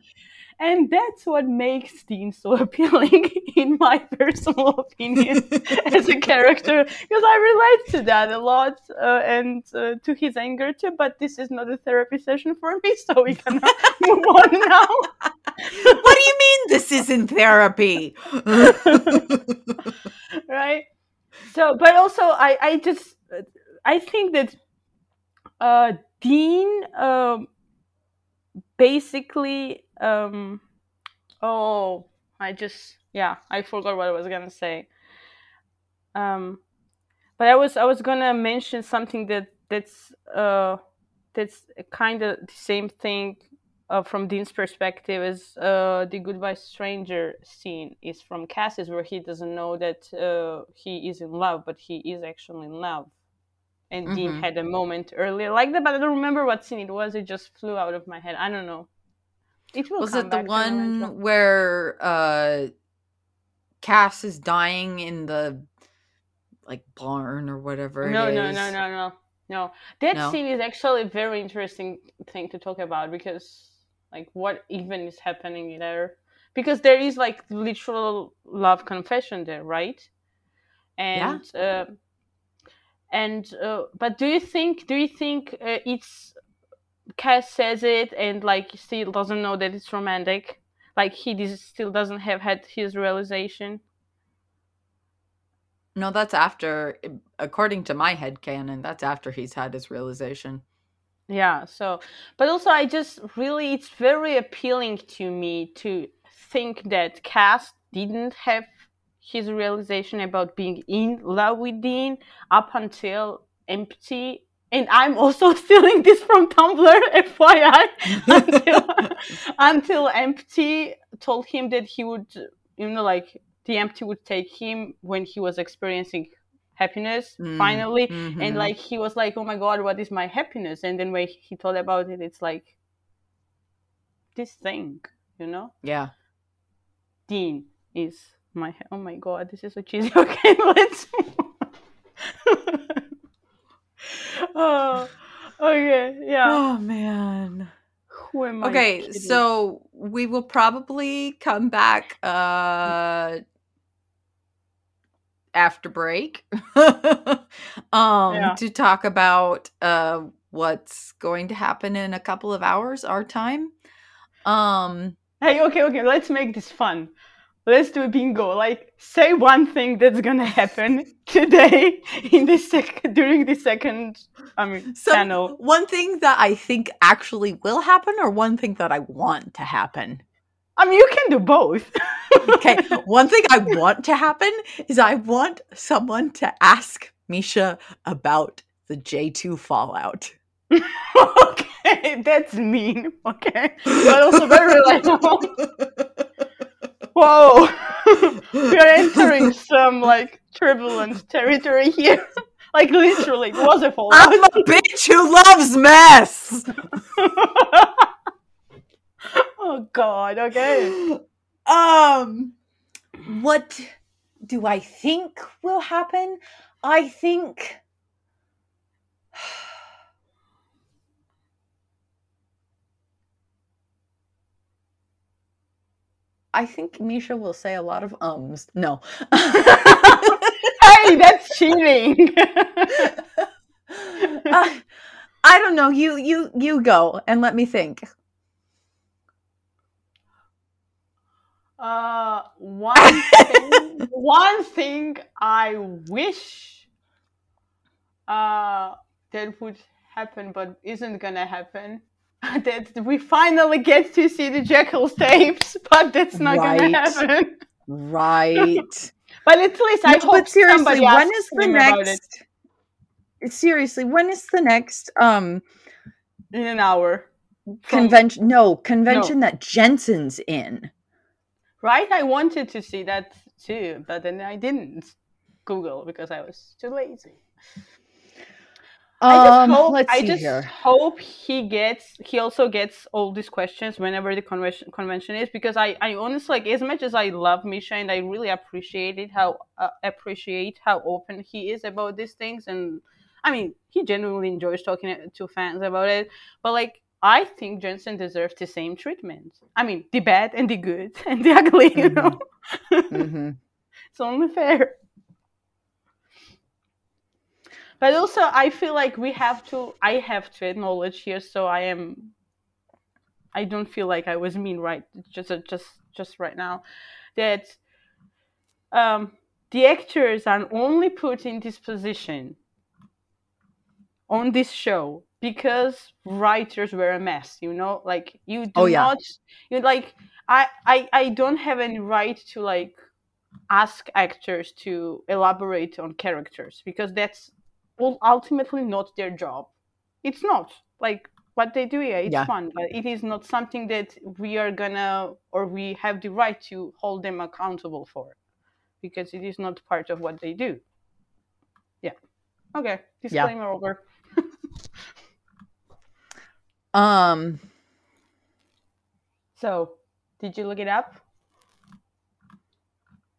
And that's what makes Dean so appealing in my personal opinion as a character because I relate to that a lot uh, and uh, to his anger too but this is not a therapy session for me so we can move on now what do you mean this isn't therapy? right so but also i i just i think that uh dean um basically um oh i just yeah i forgot what i was gonna say um but i was i was gonna mention something that that's uh that's kind of the same thing uh, from Dean's perspective is uh, the goodbye stranger scene is from Cass's where he doesn't know that uh, he is in love, but he is actually in love. And Dean Mhm. had a moment earlier like that, but I don't remember what scene it was. It just flew out of my head. I don't know. It Was it the back to me eventually. one where uh Cass is dying in the like barn or whatever no, no, no, no, no, no. That No? scene is actually a very interesting thing to talk about because, like, what even is happening there? Because there is like literal love confession there, right? And uh, and uh, but do you think do you think uh, it's Cass says it and like still doesn't know that it's romantic? Like he dis- still doesn't have had his realization. No, that's after according to my head canon, that's after he's had his realization. Yeah, so but also I just really it's very appealing to me to think that Cass didn't have his realization about being in love with Dean up until empty and I'm also stealing this from Tumblr, FYI. until until empty told him that he would you know like the empty would take him when he was experiencing happiness Mm, finally mhm. and like he was like oh my god what is my happiness and then when he thought about it it's like this thing you know yeah. dean is my oh my god this is so cheesy okay let's oh okay yeah Oh man. who am I Okay, so we will probably come back uh after break um Yeah. to talk about uh what's going to happen in a couple of hours our time. Um hey okay okay let's make this fun let's do a bingo like say one thing that's gonna happen today in the sec during the second i mean so channel one thing that I think actually will happen or one thing that I want to happen. i mean you can do both Okay, one thing I want to happen is I want someone to ask Misha about the J2 fallout. okay, that's mean. Okay, but also very relatable. Whoa, we are entering some like turbulent territory here. like literally, it was a fallout. I'm a bitch who loves mess. oh God. Okay. Um, what do I think will happen? I think. I think Misha will say a lot of ums. No. Hey, that's cheating. Uh, I don't know. You you you go and let me think. Uh, one thing, one thing I wish uh, that would happen, but isn't gonna happen. that we finally get to see the Jekylls tapes, but that's not Right. gonna happen. Right. But at least I No, hope but seriously, somebody when is the him about it next? Seriously, when is the next um in an hour. Convention? No convention that Jensen's in. right? I wanted to see that too, but then I didn't Google because I was too lazy. I just Um, hope I just hope he gets he also gets all these questions whenever the convention convention is because I I honestly like as much as I love Misha and I really appreciate it how uh, appreciate how open he is about these things and I mean he genuinely enjoys talking to fans about it but like I think Jensen deserves the same treatment. I mean the bad and the good and the ugly, you know. Mhm. it's only fair. But also, I feel like we have to. I have to acknowledge here. So I am. I don't feel like I was mean right just just just right now, that um, the actors are only put in this position on this show because writers were a mess. You know, like you do Oh, yeah. not. You like. I, I I don't have any right to like ask actors to elaborate on characters because that's ul- ultimately not their job. It's not like what they do. Yeah, it's Yeah. fun, but it is not something that we are gonna or we have the right to hold them accountable for because it is not part of what they do. Yeah. Okay. Disclaimer over. Um, So, did you look it up?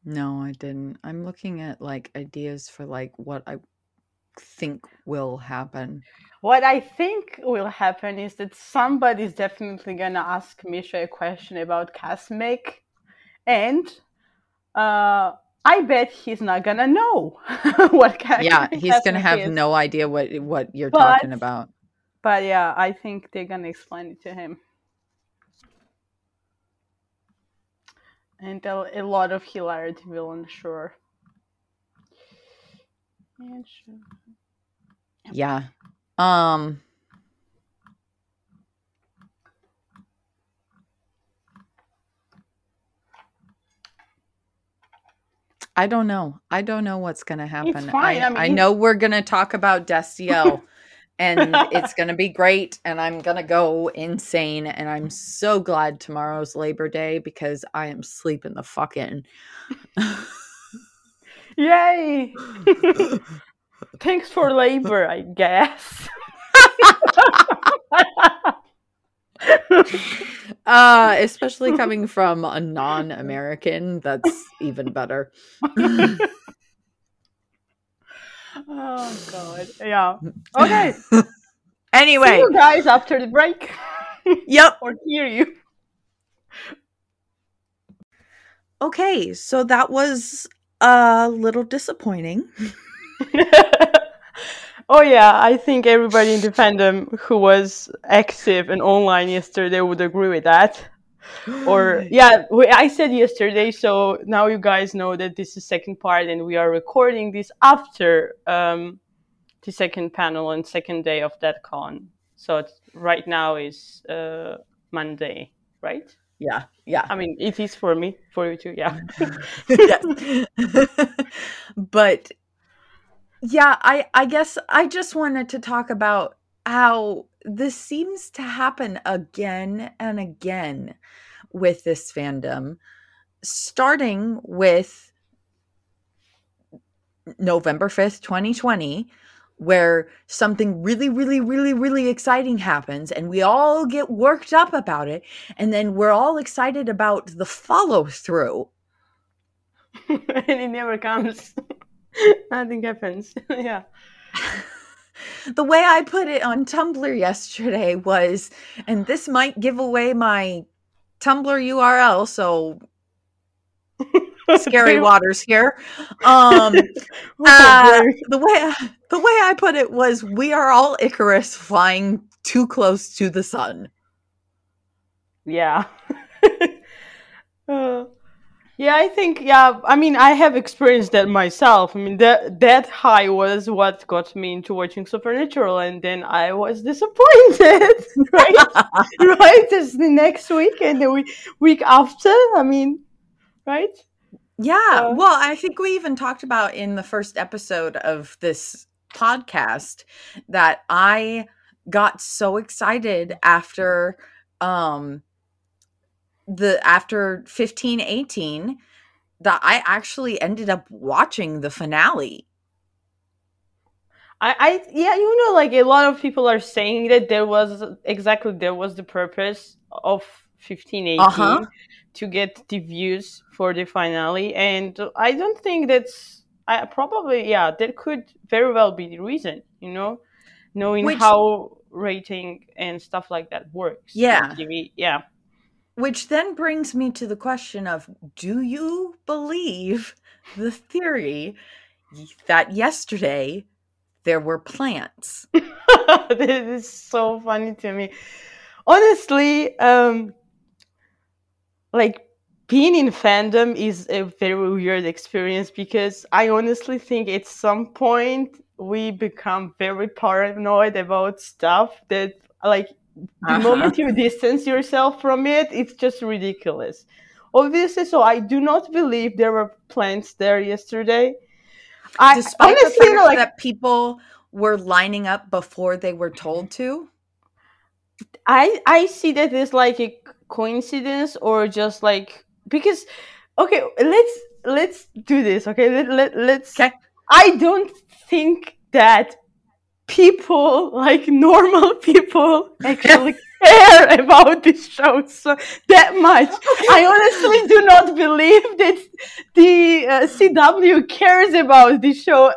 no, I didn't. I'm looking at like ideas for like what I think will happen. What I think will happen is that somebody's definitely gonna ask Misha a question about Casmic, and uh, I bet he's not gonna know what Cas- Yeah, he's gonna have is. no idea what what you're But- talking about. But yeah, I think they're gonna explain it to him. And a, a lot of hilarity will ensure. And sure. Yeah. Um. I don't know. I don't know what's gonna happen. fine, I I, mean- know we're gonna talk about Destiel and it's gonna be great and I'm gonna go insane and I'm so glad tomorrow's Labor Day because I am sleeping the fuck in. Yay! Thanks for labor, I guess. uh especially coming from a non-American, that's even better. oh god. Yeah. Okay. See anyway, you guys after the break. yep. or hear you. Okay, so that was a little disappointing. oh yeah, I think everybody in the fandom who was active and online yesterday would agree with that. Or yeah, we, I said yesterday, so now you guys know that this is second part, and we are recording this after um, the second panel and second day of that con. So it's, right now is uh, Monday, right? Yeah, yeah. I mean, it is for me, for you too. Yeah. yes. but yeah, I I guess I just wanted to talk about how this seems to happen again and again with this fandom starting with November 5th, 2020 where something really really really really exciting happens and we all get worked up about it and then we're all excited about the follow through and it never comes. Nothing happens. yeah. the way I put it on Tumblr yesterday was, and this might give away my Tumblr URL, so scary waters here. Um, uh, the way the way I put it was, we are all Icarus flying too close to the sun. yeah. Uh, yeah, I think yeah. I mean, I have experienced that myself. I mean, that that high was what got me into watching Supernatural, and then I was disappointed. right, right. As the next week and the week week after. I mean, right. Yeah. Uh, well, I think we even talked about in the first episode of this podcast that I got so excited after um the after 1518 that I actually ended up watching the finale. I, I yeah, you know, like a lot of people are saying that there was exactly there was the purpose of fifteen eighteen Uh-huh. to get the views for the finale, and I don't think that's I probably yeah that could very well be the reason, you know, knowing Which- how rating and stuff like that works. Yeah. TV. yeah. Which then brings me to the question of do you believe the theory that yesterday there were plants? this is so funny to me. Honestly, um, like being in fandom is a very weird experience because I honestly think at some point we become very paranoid about stuff that like the Uh-huh. moment you distance yourself from it, it's just ridiculous. Obviously, so I do not believe there were plants there yesterday. I Despite honestly, the you know, fact like that people were lining up before they were told to. I I see that as like a coincidence or just like because okay let's let's do this okay let, let, let's Okay. I don't think that people like normal people actually care about this show so that much I honestly do not believe that the uh, CW cares about this show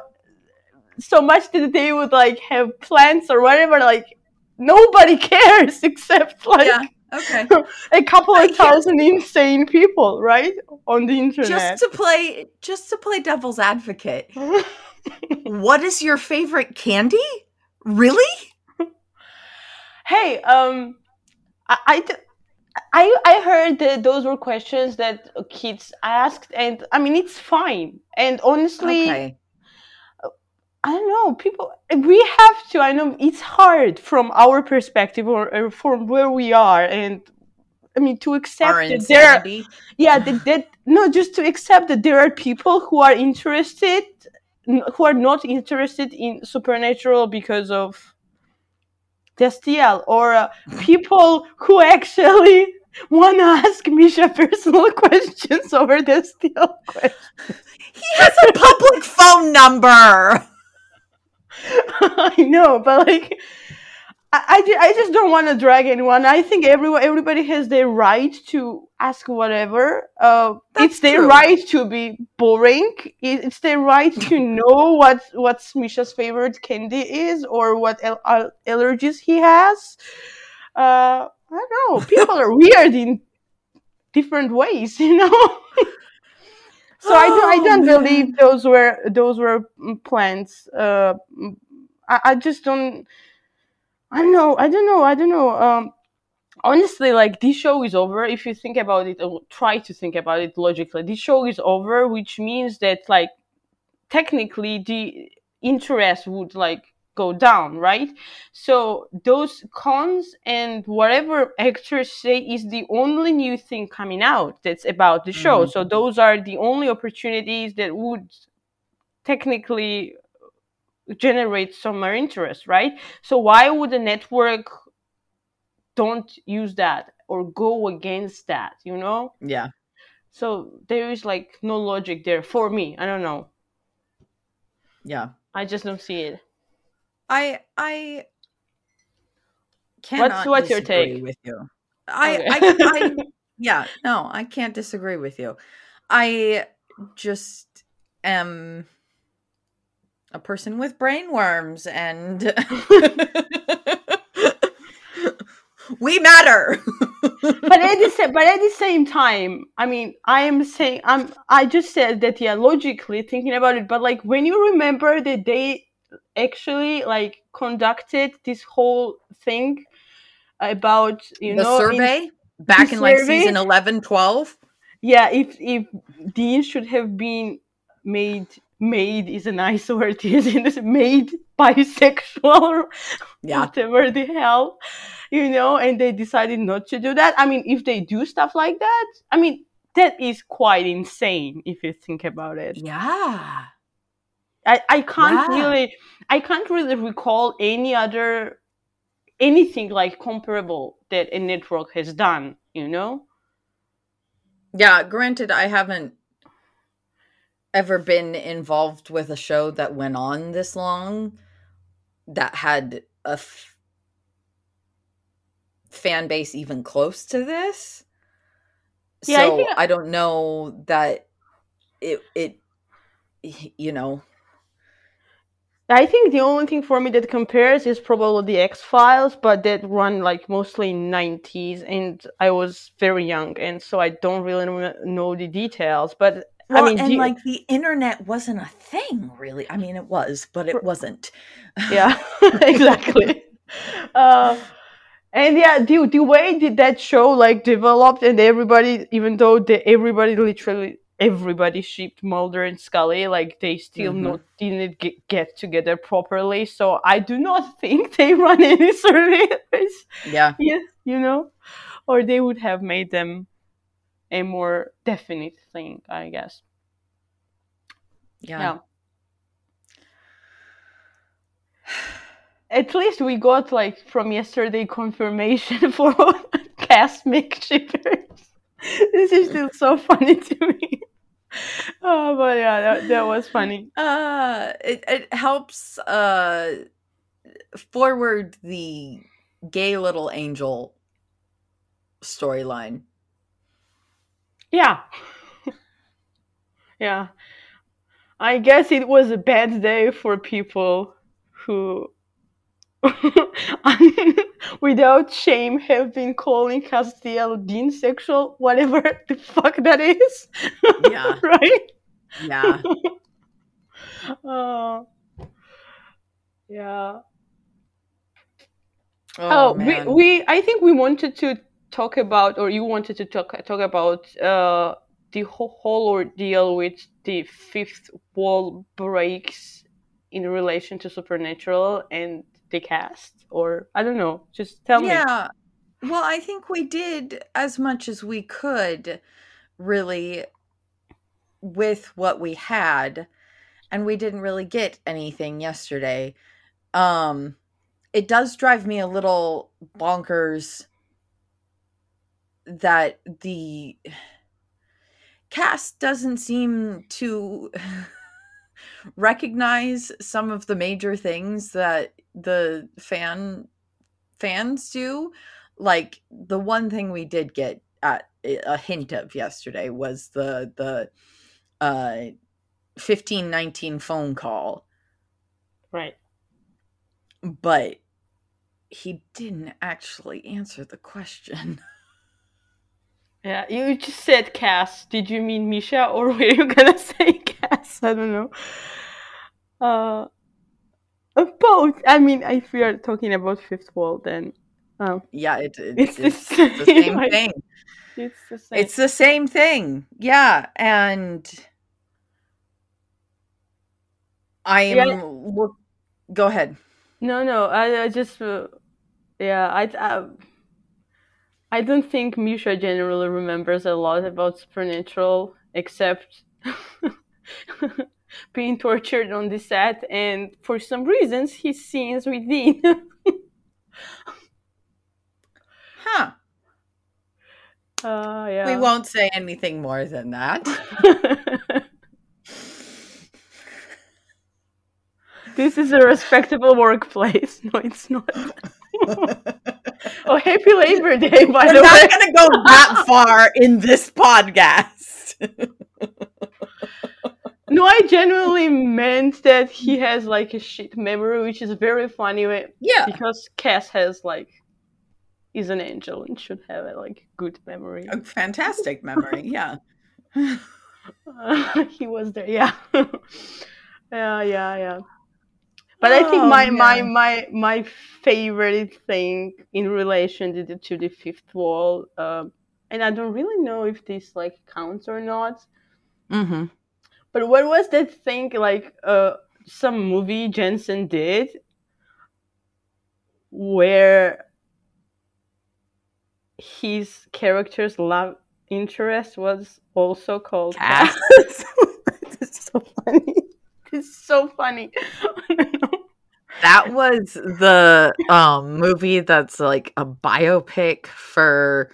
so much that they would like have plans or whatever like nobody cares except like Yeah. Okay. a couple of thousand insane people right on the internet just to play just to play devil's advocate. What is your favorite candy? Really? hey um I heard that those were questions that kids asked and i mean it's fine and honestly Okay. I don't know. People, we have to. I know it's hard from our perspective or, or from where we are, and I mean to accept Our that there. Are, yeah, that, that no, just to accept that there are people who are interested, who are not interested in supernatural because of Destiel, or uh, people who actually want to ask Misha personal questions over Destiel questions. He has a public phone number. I know, but like, I, I, I just don't want to drag anyone. I think everyone, everybody has their right to ask whatever. Uh, it's their true. right to be boring. It's their right to know what what Misha's favorite candy is or what al- al- allergies he has. Uh, I don't know. People are weird in different ways, you know. So I don't, I Oh, don't man. believe those were those were mm, plans. Uh, mm, I, I just don't. I don't know. I don't know. I don't know. Um, honestly, like this show is over. If you think about it, or try to think about it logically, this show is over, which means that like technically the interest would like go down, right? So those cons and whatever actors say is the only new thing coming out that's about the show. Mhm. So those are the only opportunities that would technically generate some more interest, right? So why would a network don't use that or go against that, you know? Yeah. So there is like no logic there for me. I don't know. Yeah. I just don't see it. I I cannot what's your disagree take? with you. I, Okay. I I yeah, no, I can't disagree with you. I just am a person with brain worms and we matter. but at the same, but at the same time, I mean, I am saying, I'm, I just said that, yeah, logically thinking about it, but like when you remember that they actually like conducted this whole thing about, you the know, in- survey back the in like survey? season 11 12 yeah, if if Dean should have been made, made is a nice word, isn't it? Made bisexual or yeah whatever the hell, you know, and they decided not to do that. I mean, if they do stuff like that, I mean, that is quite insane if you think about it. yeah I, I can't Yeah. really I can't really recall any other anything like comparable that a network has done, you know? Yeah, granted, I haven't ever been involved with a show that went on this long, that had a f- fan base even close to this. Yeah, I so think- I don't know that it it you know I think the only thing for me that compares is probably the X Files, but that run like mostly in nineties, and I was very young, and so I don't really know the details. But well, I mean, and the- like the internet wasn't a thing really. I mean, it was, but it wasn't. yeah, exactly. uh, and yeah, the the way did that show like developed, and everybody, even though the, everybody literally everybody shipped Mulder and Scully, like they still Mhm. not didn't get, get together properly. So I do not think they run any surveys. Yeah, Yes, you know, or they would have made them a more definite thing, I guess. yeah. Yeah. At least we got like from yesterday confirmation for cast make shippers. this is still so funny to me. Oh, but yeah, that, that was funny. Uh, it it helps uh forward the gay little angel storyline. Yeah. yeah. I guess it was a bad day for people who, without shame, have been calling Castiel Dean sexual, whatever the fuck that is. Yeah. right? Yeah. Oh. Yeah. Oh, Oh, we, we I think we wanted to talk about, or you wanted to talk talk about uh, the whole, ordeal with the fifth wall breaks in relation to Supernatural and the cast, or I don't know. Just tell me. yeah. Well, I think we did as much as we could, really, with what we had, and we didn't really get anything yesterday. Um, it does drive me a little bonkers that the cast doesn't seem to recognize some of the major things that the fan fans do. Like the one thing we did get at a hint of yesterday was the the uh 1519 phone call. Right. but he didn't actually answer the question Yeah, you just said Cass. Did you mean Misha, or were you gonna say Cass? I don't know. Uh, both. I mean, if we are talking about Fifth Wall, then um, yeah it, it- it's, it's, the same. the same I- thing It's the same. it's the same thing yeah and i am Yeah. look go ahead No, no. I, I just, uh, yeah. I, I, I don't think Misha generally remembers a lot about Supernatural, except being tortured on the set, and for some reasons, his scenes with Dean. huh uh, yeah. we won't say anything more than that this is a respectable workplace. No, it's not. oh, happy Labor Day, by we're the way. We're not gonna go that far in this podcast No, I genuinely meant that he has like a shit memory, which is very funny yeah because Cass has like is an angel and should have a like good memory. a fantastic memory yeah Uh, he was there, yeah, yeah, yeah, yeah. But I think Oh, my my my my favorite thing in relation to the, to the fifth wall, um, and I don't really know if this like counts or not. mm-hmm. But what was that thing like uh some movie Jensen did where his character's love interest was also called Cass. it's so funny. It's so funny. I don't know. that was the um movie that's like a biopic for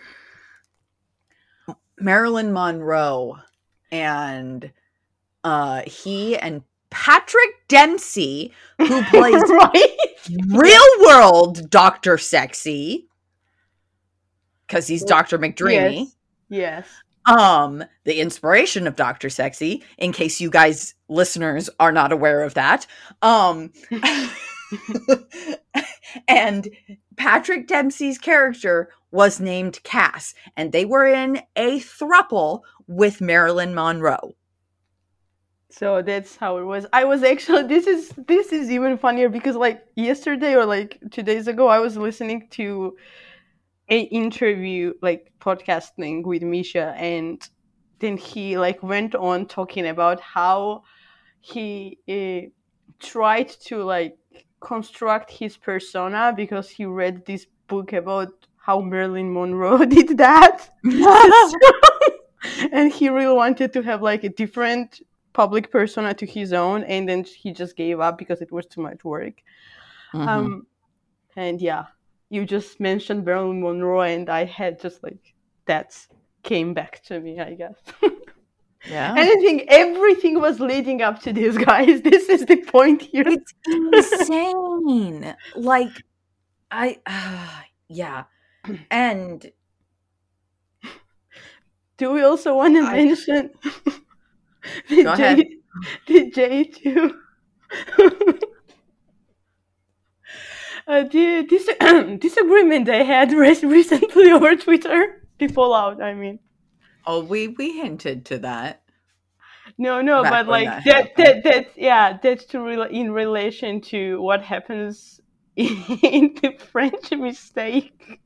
Marilyn Monroe and uh he and Patrick Dempsey who plays right? real world Dr. Sexy, because he's Dr. McDreamy. Yes. Um, the inspiration of Dr. Sexy, in case you guys listeners are not aware of that. Um and Patrick Dempsey's character was named Cass, and they were in a thruple with Marilyn Monroe. So that's how it was. I was actually this is this is even funnier because like yesterday or like two days ago I was listening to a interview like podcasting with Misha and then he like went on talking about how he uh, tried to like construct his persona because he read this book about how Marilyn Monroe did that. and he really wanted to have like a different public persona to his own and then he just gave up because it was too much work. Mhm. Um and yeah, you just mentioned Marilyn Monroe and I had just like that came back to me, I guess. yeah. Anything, everything was leading up to this, guys. This is the point here. it's insane. like I uh, yeah. And Do we also want to I- mention the Go ahead. J, the J two? Uh, the dis- disagreement I had re- recently over Twitter, the fallout. I mean, oh we we hinted to that. no, no, but like that that, that, that, yeah, that's to re- in relation to what happens in the French mistake.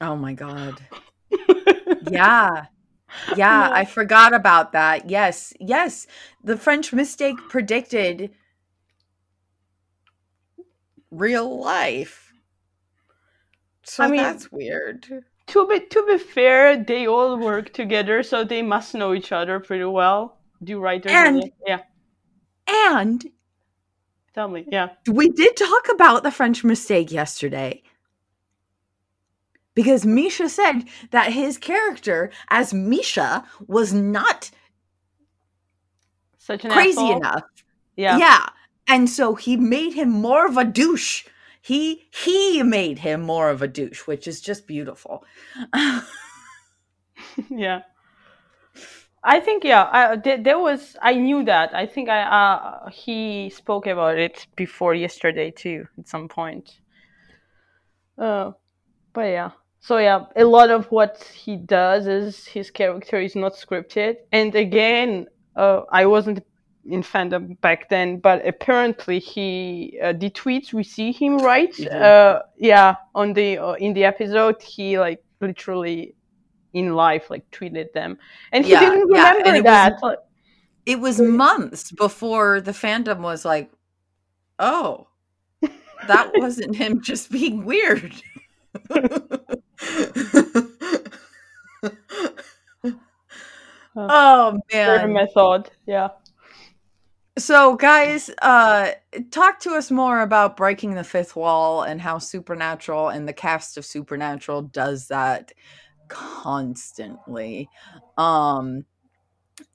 Oh my god. Yeah. Yeah, I forgot about that. Yes. Yes. The French mistake predicted real life. So I mean- that's weird. To be to be fair, they all work together, so they must know each other pretty well. Do writers? And- yeah, And tell me. Yeah, we did talk about the French mistake yesterday. Because Misha said that his character as Misha was not such an crazy asshole. enough. Yeah. Yeah. And so he made him more of a douche. He he made him more of a douche, which is just beautiful. yeah. I think yeah. I, there, there was I knew that. I think I uh, he spoke about it before yesterday too at some point. Uh, but yeah. So yeah, a lot of what he does is his character is not scripted. And again, uh, I wasn't in fandom back then, but apparently he uh, the tweets we see him write. Mhm. Uh, yeah, on the uh, in the episode, he like literally in life like tweeted them, and he Yeah, didn't yeah, remember it was- that. Like, it was months before the fandom was like, "Oh, that wasn't him just being weird." oh Very man. method, yeah. So, guys, uh, talk to us more about breaking the fifth wall and how Supernatural and the cast of Supernatural does that constantly. Um,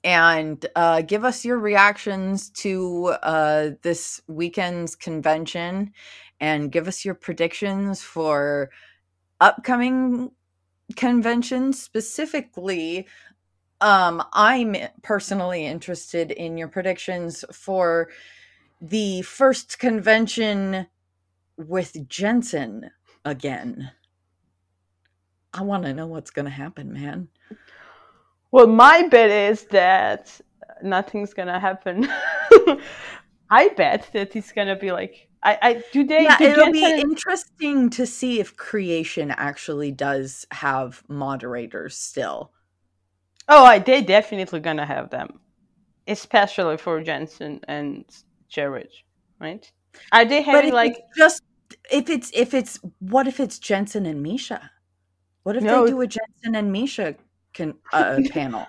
and uh, give us your reactions to uh, this weekend's convention and give us your predictions for upcoming conventions specifically um i'm personally interested in your predictions for the first convention with jensen again. I want to know what's going to happen man. Well, my bet is that nothing's gonna happen. I bet that it's gonna be like I, I do they yeah do it'll be interesting to see if creation actually does have moderators still Oh, I, they definitely gonna have them, especially for Jensen and Jared, right? Are they having like just if it's if it's what if it's jensen and misha what if No. they do a jensen and misha can uh, panel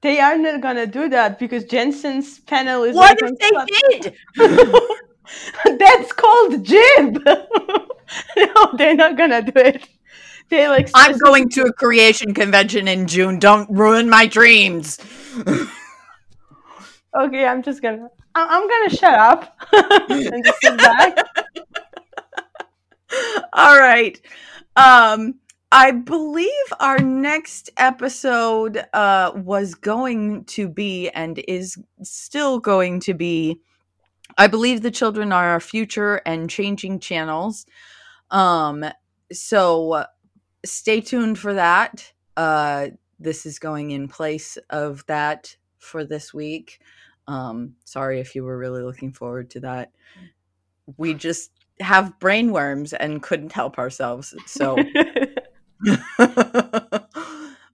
they are not gonna do that because Jensen's panel is what if they did That's called jib. no, they're not gonna do it. They like i'm going to a creation convention in june don't ruin my dreams Okay, I'm just gonna. I- I'm gonna shut up. and this is back. All right. Um I believe our next episode uh was going to be and is still going to be I believe the children are our future and changing channels. Um so stay tuned for that. Uh this is going in place of that for this week. Um sorry if you were really looking forward to that. We just have brainworms and couldn't help ourselves. So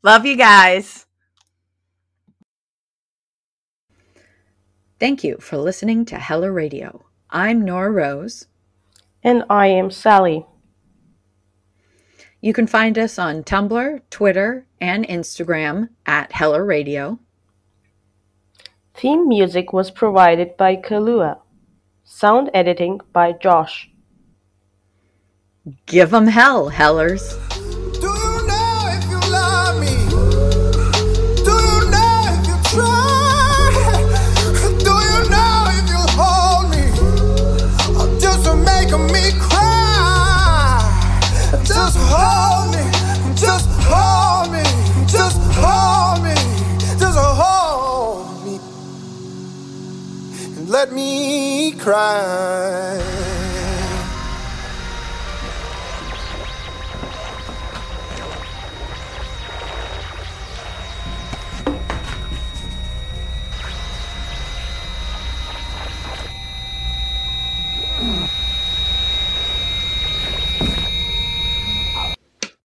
love you guys. Thank you for listening to Hella Radio. I'm Nora Rose. and I am Sally. You can find us on Tumblr, Twitter, and Instagram at Hella Radio. Theme music was provided by Kalua. Sound editing by Josh. Give 'em hell, Hellers. Let me cry.